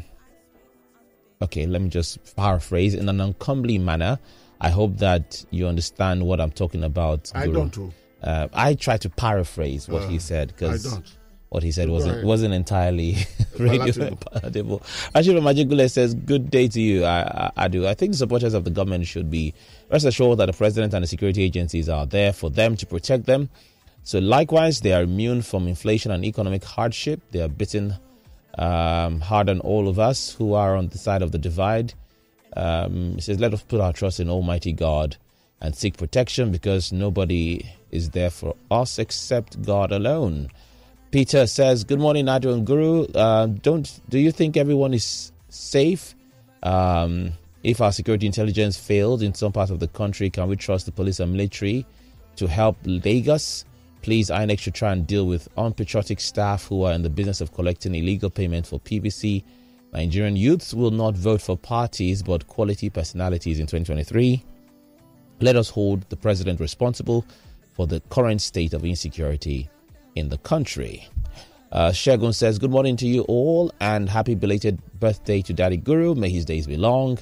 okay, let me just paraphrase in an uncomely manner. I hope that you understand what I'm talking about. I don't. Uh, I try to paraphrase what he Uh, said I because don't. What he said wasn't ahead. wasn't entirely radio Palatable. Ashiro Majigule says, "Good day to you, I, I, I do. I think the supporters of the government should be rest assured that the president and the security agencies are there for them to protect them. So likewise, they are immune from inflation and economic hardship. They are bitten um, hard on all of us who are on the side of the divide. Um, it says, Let us put our trust in Almighty God and seek protection because nobody is there for us except God alone. Peter says, Good morning, Nadu and Guru. Uh, don't do you think everyone is safe? Um, if our security intelligence failed in some parts of the country, can we trust the police and military to help Lagos? Please, INEC should try and deal with unpatriotic staff who are in the business of collecting illegal payment for PVC. Nigerian youths will not vote for parties but quality personalities in 2023. Let us hold the president responsible for the current state of insecurity in the country. Uh, Shagun says, Good morning to you all and happy belated birthday to Daddy Guru. May his days be long.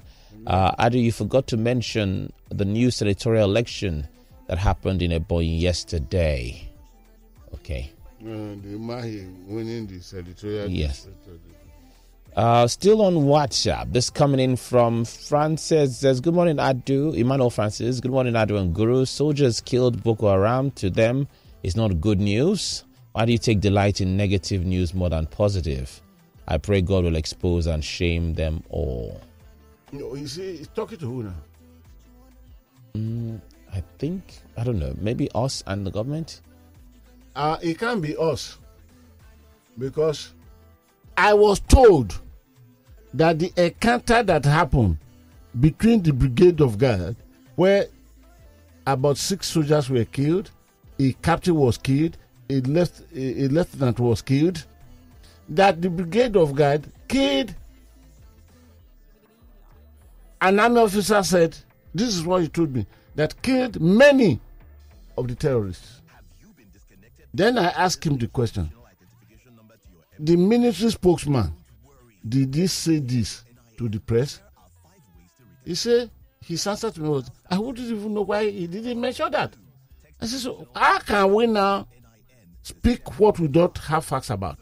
Uh, Adu, you forgot to mention the new senatorial election that happened in Ebonyi yesterday. Okay. Uh, the Mahi winning the senatorial. Yes. Uh, still on WhatsApp. This coming in from Francis says, Good morning, Adu. Emmanuel Francis. Good morning, Adu and Guru. Soldiers killed Boko Haram. To them, it's not good news. Why do you take delight in negative news more than positive? I pray God will expose and shame them all. No, you see, he's talking to who now? Mm, I think, I don't know, maybe us and the government? Uh, it can't be us. Because I was told that the encounter that happened between the brigade of guard, where about six soldiers were killed, a captain was killed, a, left, a, a lieutenant was killed, that the brigade of guard killed an army officer said, This is what he told me, that killed many of the terrorists. Then I asked him the question The military spokesman, did he say this to the press? He said, His answer to me was, I wouldn't even know why he didn't mention that. I said, So how can we now speak what we don't have facts about.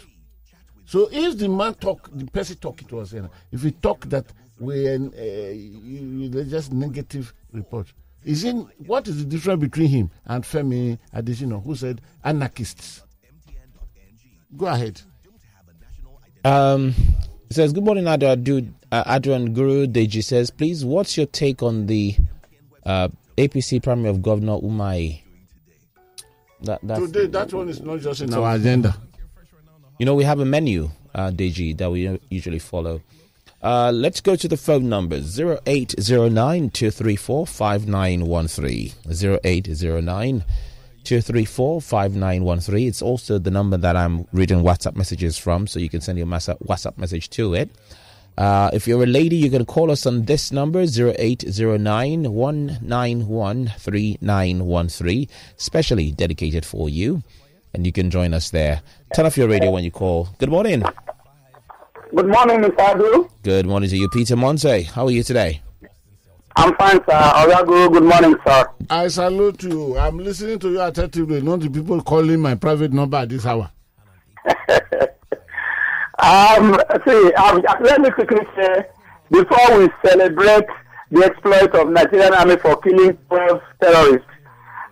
So if the man talk, the person talk, it was, you know, if he talk that we, uh, just negative report. Is in what is the difference between him and Femi Adesina, who said anarchists? Go ahead. Um, says, Good morning, Adu, Adu, uh, Adrian Guru. Deji says, Please, what's your take on the uh, APC primary of Governor Umahi? That, Today, that one is not just in our agenda. You know, we have a menu, uh, Deji, that we usually follow. Uh, let's go to the phone numbers 0809 234 5913. 0809 234 5913. It's also the number that I'm reading WhatsApp messages from, so you can send your WhatsApp message to it. Uh, if you're a lady, you can call us on this number 0809 191 3913, specially dedicated for you. And you can join us there. Turn off your radio when you call. Good morning. Good morning, Mr. Adu. Good morning to you, Peter Monte. How are you today? I'm fine, sir. Oyago, good morning, sir. I salute you. I'm listening to you attentively, not the people calling my private number at this hour. um, see, um, let me quickly say, before we celebrate the exploit of Nigerian army for killing 12 terrorists,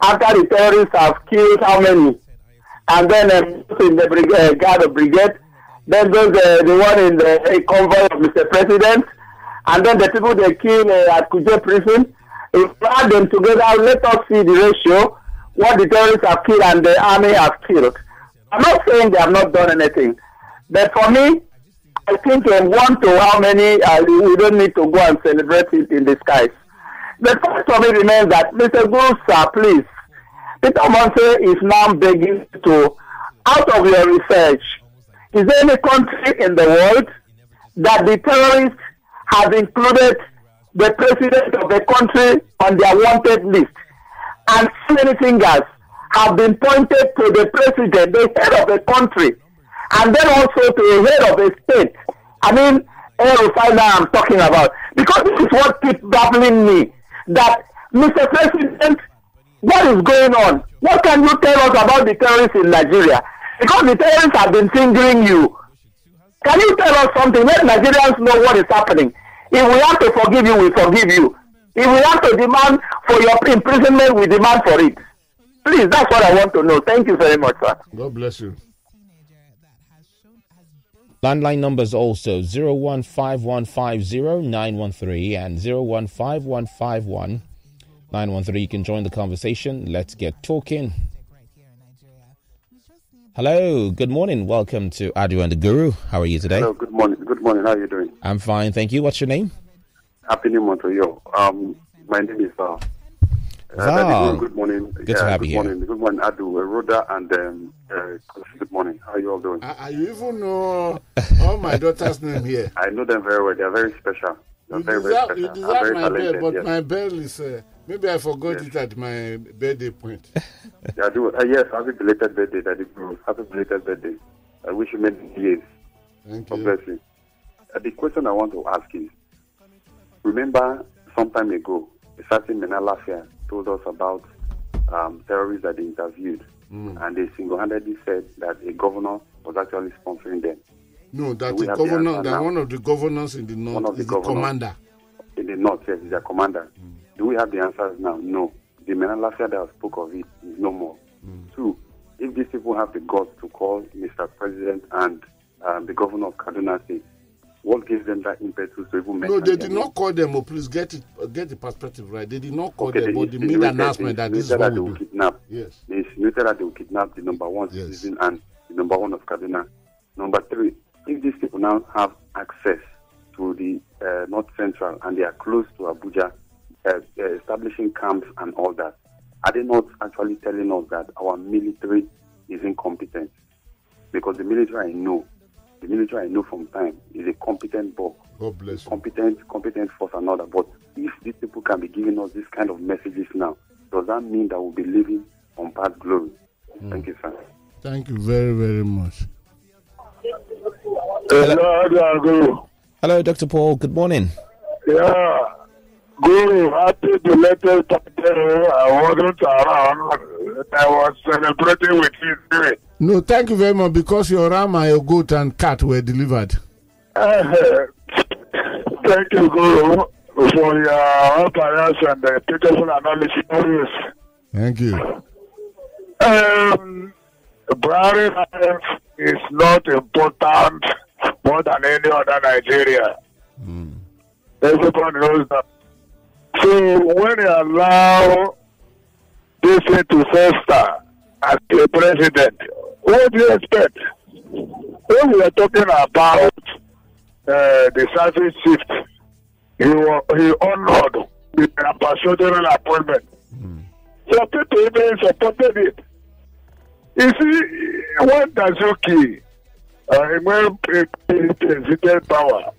after the terrorists have killed how many? And then um, in the brigade, uh, guard of brigade, then there's uh, the one in the uh, convoy of Mr. President, and then the people they killed uh, at Kuje prison. If we add them together, let us see the ratio, what the terrorists have killed and the army have killed. I'm not saying they have not done anything, but for me, I think uh, one to how many, uh, we don't need to go and celebrate it in skies. The fact of it remains that, Mr. Guru, sir, please, Peter Monte is now begging to, out of your research, is there any country in the world that the terrorists have included the president of the country on their wanted list? And many fingers have been pointed to the president, the head of the country, and then also to the head of the state. I mean, Erufina I'm talking about. Because this is what keeps baffling me. That, Mr. President, what is going on? What can you tell us about the terrorists in Nigeria? Because the terrorists have been fingering you. Can you tell us something? Let Nigerians know what is happening. If we have to forgive you, we forgive you. If we have to demand for your imprisonment, we demand for it. Please, that's what I want to know. Thank you very much, sir. God bless you. Landline numbers also 015150913 and 015151913. You can join the conversation. Let's get talking. Hello, good morning. Welcome to Adu and the Guru. How are you today? Hello, good morning. Good morning. How are you doing? I'm fine, thank you. What's your name? Happy New Month to you. Um, my name is Val. Val. Uh, good morning. Good yeah, to have good you morning. Good morning, Adu, uh, Rhoda, and um, uh, good morning. How are you all doing? I, I even know all my daughter's name here. I know them very well. They are very special. They're You very, deserve, very you deserve I'm my bell, but yes. my bell is. Uh, maybe I forgot Yes. it at my birthday point. Yeah, I do. Uh, yes, happy belated birthday, Daddy Bruce. Happy belated birthday. I wish you many years. Thank God you. bless you. Uh, the question I want to ask is, remember some time ago, a certain Mailafia told us about um, terrorists that they interviewed, Mm. and they single-handedly said that a governor was actually sponsoring them. No, that We the governor, that now. one of the governors in the north One of the is the commander. In the north, yes, is their commander. Do we have the answers now? No. The Mailafia that spoke of it is no more. Two, if these people have the guts to call Mr. President and um, the governor of Kaduna State, what gives them that impetus to even No, they did not call them. Oh, please get it, get the perspective right. They did not call Okay, them, they but they made an announcement that this is what they we will kidnap. Yes. They insinuated that they will kidnap the number one citizen and the number one of Kaduna. Number three, if these people now have access to the uh, North Central and they are close to Abuja, uh, uh, establishing camps and all that, are they not actually telling us that our military is incompetent? Because the military I know, the military I know from time is a competent bulk God bless you. competent, competent force and all that. But if these people can be giving us this kind of messages now, does that mean that we'll be living on past glory? Mm. Thank you, sir. Thank you very, very much. Hello, Guru. Hello, Dr. Paul. Good morning. Yeah. Guru, happy belated birthday. I wasn't around. I was celebrating with you. No, thank you very much because your ram and your goat and cat were delivered. Uh, thank you, Guru, for your appearance and the beautiful analysis. Thank you. Um, life is not important more than any other Nigeria. Everyone knows that. So when you allow this to fester as a president, what do you expect? When we are talking about uh, the service shift, he, he honored an ambassadorial appointment. So people even supported it. You see, when Dasuki, uh, when he visited power,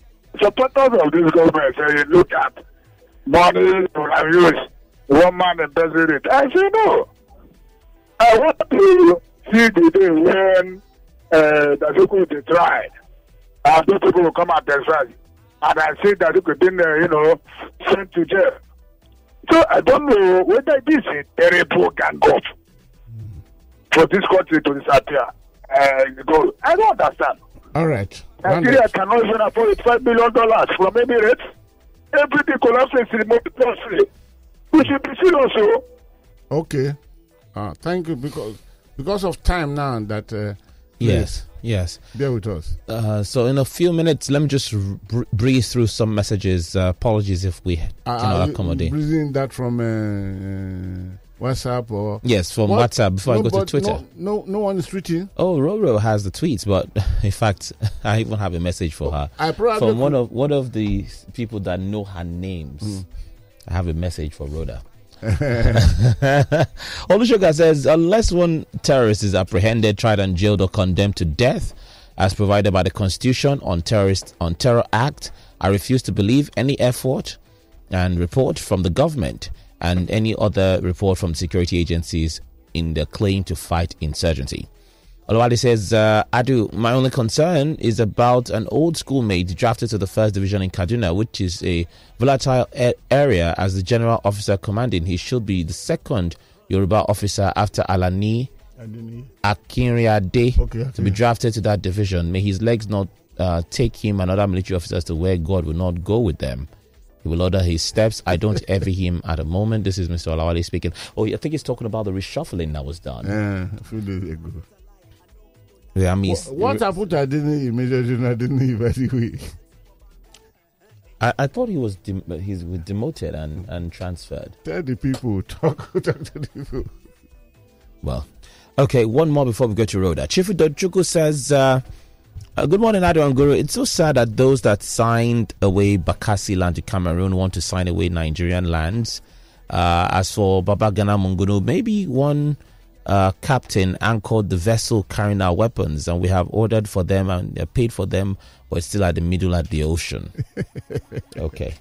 supporters of this government say, look at money have used, one man embezzled it. I say, no. I want to see the day when uh, Dasuki will be tried. And those people will come and say, and I see Dasuki being, uh, you know, sent to jail. So I don't know whether this is a terrible gang up for this country to disappear. Uh, go. I don't understand. All right. Nigeria cannot even afford five billion dollars from Emirates. Everything collapses in remote country. We should be serious. oh. Okay. Uh, thank you because because of time now that uh, Yes, yes. bear with us. Uh, so in a few minutes, let me just br- breeze through some messages. Uh, apologies if we cannot accommodate. Breathing that from uh, uh, WhatsApp or Yes, from What? WhatsApp before I go to Twitter. No, no, no one is tweeting. Oh, Roro has the tweets, but in fact, I even have a message for her I probably from one of one of the people that know her names. I have a message for Rhoda. Olusoga says, unless one terrorist is apprehended, tried, and jailed or condemned to death, as provided by the Constitution on Terrorist on Terror Act, I refuse to believe any effort and report from the government and any other report from security agencies in their claim to fight insurgency. Olawale says, uh, Adu, my only concern is about an old schoolmate drafted to the first division in Kaduna, which is a volatile a- area. As the general officer commanding, he should be the second Yoruba officer after Alani Akinrinade Okay, to be drafted to that division. May his legs not uh, take him and other military officers to where God will not go with them. He will order his steps. I don't envy him at the moment. This is Mr. Olawale speaking. Oh, I think he's talking about the reshuffling that was done. Uh, a few days ago. Yeah, I mean, What, what happened to Adini immediately? By the way. I, I thought he was dem- he's was demoted and, and transferred. Tell the people, talk, talk to the people. Well, okay, one more before we go to Rhoda. Chifu Dochuku says, uh, uh, Good morning, Ado and Guru. It's so sad that those that signed away Bakassi land to Cameroon want to sign away Nigerian lands. Uh, as for Babagana Monguno, maybe one uh, captain anchored the vessel carrying our weapons, and we have ordered for them and paid for them, but it's still at the middle of the ocean. okay.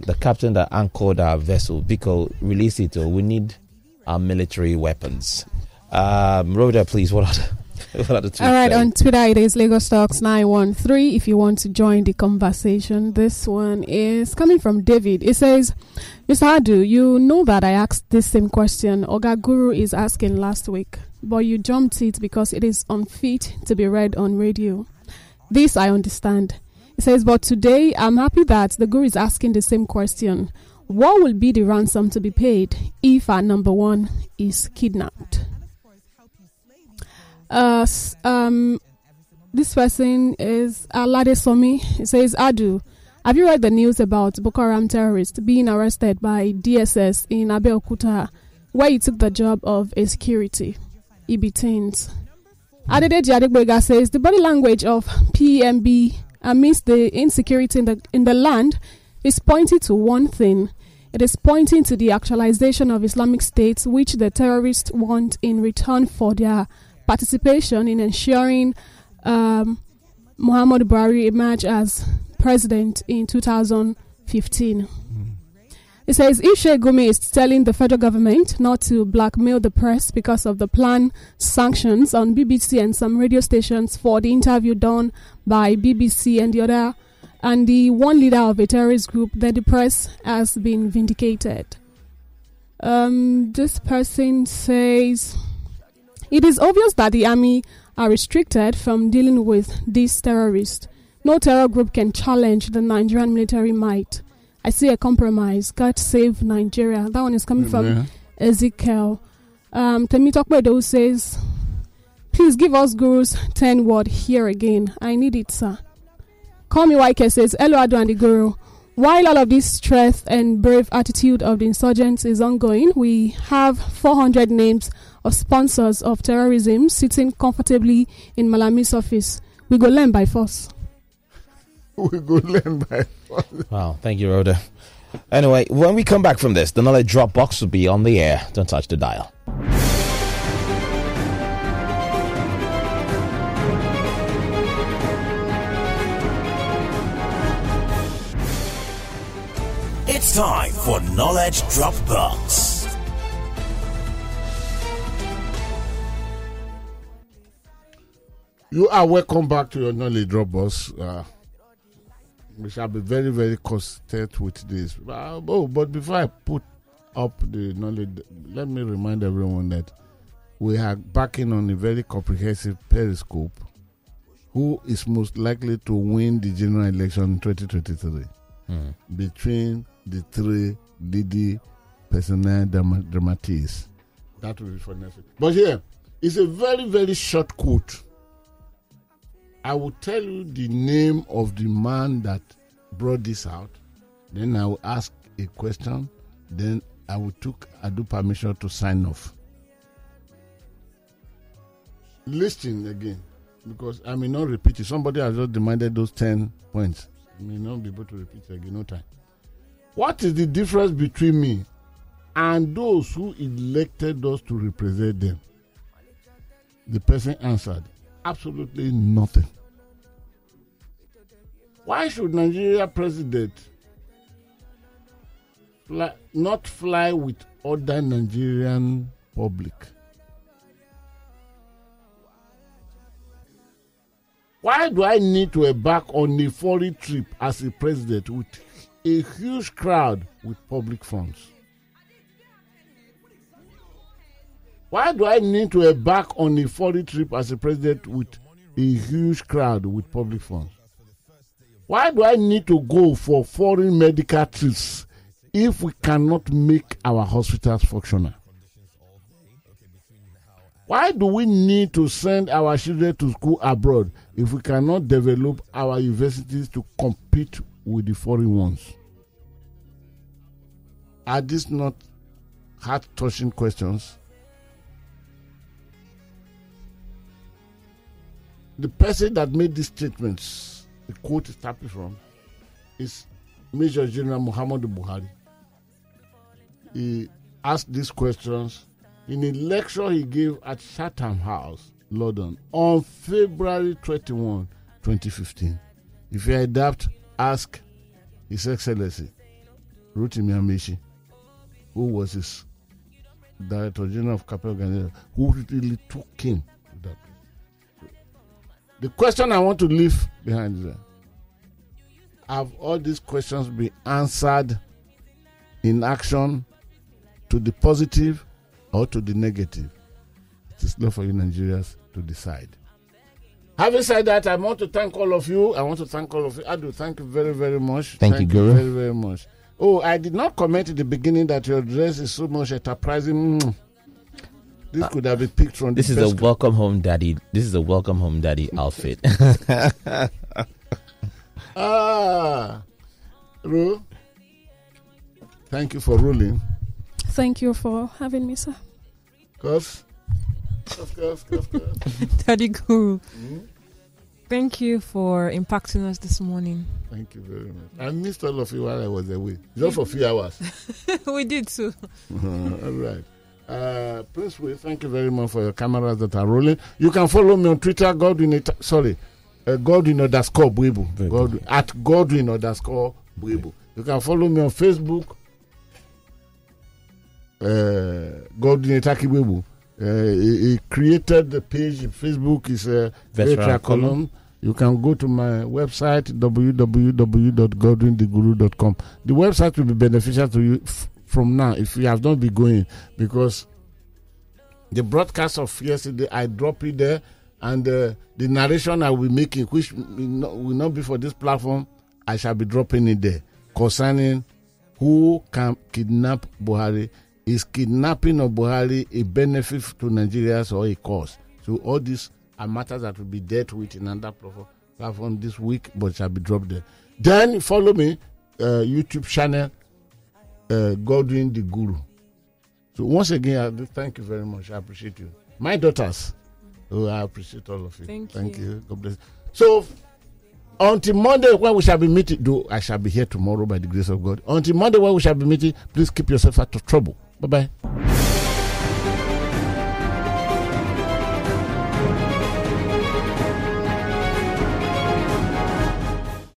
The captain that anchored our vessel, Biko, release it, or we need our military weapons. Um, Rhoda, please, what are the, what are the tweets All right, on Twitter it is Lagos Talks 913 if you want to join the conversation. This one is coming from David. It says, Mr. Adu, you know that I asked this same question Oga Guru is asking last week, but you jumped it because it is unfit to be read on radio. This I understand. It says, but today I'm happy that the Guru is asking the same question. What will be the ransom to be paid if our number one is kidnapped? Uh, um, this person is Alade Somi. He says, Adu, have you read the news about Boko Haram terrorists being arrested by DSS in Abeokuta, where he took the job of a security? Teens. Adedeji Adegbega says the body language of PMB amidst the insecurity in the in the land is pointing to one thing. It is pointing to the actualization of Islamic State, which the terrorists want in return for their participation in ensuring um, Muhammad Buhari emerged as president in 2015. It says if Sheikh Gumi is telling the federal government not to blackmail the press because of the planned sanctions on BBC and some radio stations for the interview done by BBC and the other and the one leader of a terrorist group, then the press has been vindicated. Um, this person says It is obvious that the army are restricted from dealing with these terrorists. No terror group can challenge the Nigerian military might. I see a compromise. God save Nigeria. That one is coming Amen. from Ezekiel. Um, Temitokwedo says, Please give us Guru's 10 word here again. I need it, sir. Call me YK says, Hello, Adu and the Guru. While all of this strength and brave attitude of the insurgents is ongoing, we have 400 names of sponsors of terrorism sitting comfortably in Malami's office. We go learn by force. we go learn by force. Wow, thank you, Rhoda. Anyway, when we come back from this, the knowledge drop box will be on the air. Don't touch the dial. It's time for Knowledge Drop You are welcome back to your knowledge Dropbox. Uh, we shall be very, very consistent with this. Uh, oh, but before I put up the knowledge, let me remind everyone that we are backing on a very comprehensive periscope. Who is most likely to win the general election in 2023 Mm. between the three leading personnel drama- dramatists? That will be for next week. But here, it's a very, very short quote. I will tell you the name of the man that brought this out. Then I will ask a question. Then I will took I do permission to sign off. Listen again, because I may not repeat it. Somebody has just demanded those ten points. I may not be able to repeat it again. No time. What is the difference between me and those who elected us to represent them? The person answered, absolutely nothing. Why should Nigeria president fly, not fly with other Nigerian public? Why do I need to embark on a foreign trip as a president with a huge crowd with public funds? Why do I need to embark on a foreign trip as a president with a huge crowd with public funds? Why do I need to go for foreign medical trips if we cannot make our hospitals functional? Why do we need to send our children to school abroad if we cannot develop our universities to compete with the foreign ones? Are these not heart touching questions? The person that made these statements, the quote is tapping from, is Major General Muhammadu Buhari. He asked these questions in a lecture he gave at Chatham House, London, on February 21, 2015. If you adapt, ask His Excellency Rotimi Amaechi, who was his Director General of Capital Organization, who really took him that. The question I want to leave behind is have all these questions been answered in action to the positive or to the negative? It is not for you Nigerians to decide. Having said that, I want to thank all of you. I want to thank all of you. I do thank you very, very much. Thank you, Guru. Very, very much. Oh, I did not comment at the beginning that your dress is so much enterprising. Mm. This could have been picked from This the is a welcome home daddy. This is a welcome home daddy outfit. Ah, Ru, thank you for ruling. Thank you for having me, sir. Cuff, cuff, cuff, cuff, cuff. Daddy Guru. Thank you for impacting us this morning. Thank you very much. I missed all of you while I was away, just for a few hours. we did too. all right. Uh, Prince Will, thank you very much for your cameras that are rolling. You can follow me on Twitter, Godwin. It- Sorry, uh, Godwin underscore Buibu. Godwin, at Godwin underscore Buibu. You can follow me on Facebook, uh, Godwin Etakibuebu. Uh, he, he created the page. Facebook is a Veteran Veteran Column. Column. You can go to my website www.godwintheguru.com. The website will be beneficial to you f- from now if you have not been going because The broadcast of yesterday, I drop it there, and uh, the narration I will be making, which will not, will not be for this platform, I shall be dropping it there concerning who can kidnap Buhari. Is kidnapping of Buhari a benefit to Nigerians or a cause? So all these are matters that will be dealt with in another platform, platform this week, but shall be dropped there. Then follow me, uh, YouTube channel, uh, Godwin the Guru. So once again, I do thank you very much. I appreciate you. My daughters, oh, I appreciate all of you. Thank you. you. God bless. So until Monday, when we shall be meeting, though I shall be here tomorrow by the grace of God. Until Monday, when we shall be meeting, please keep yourself out of trouble. Bye bye.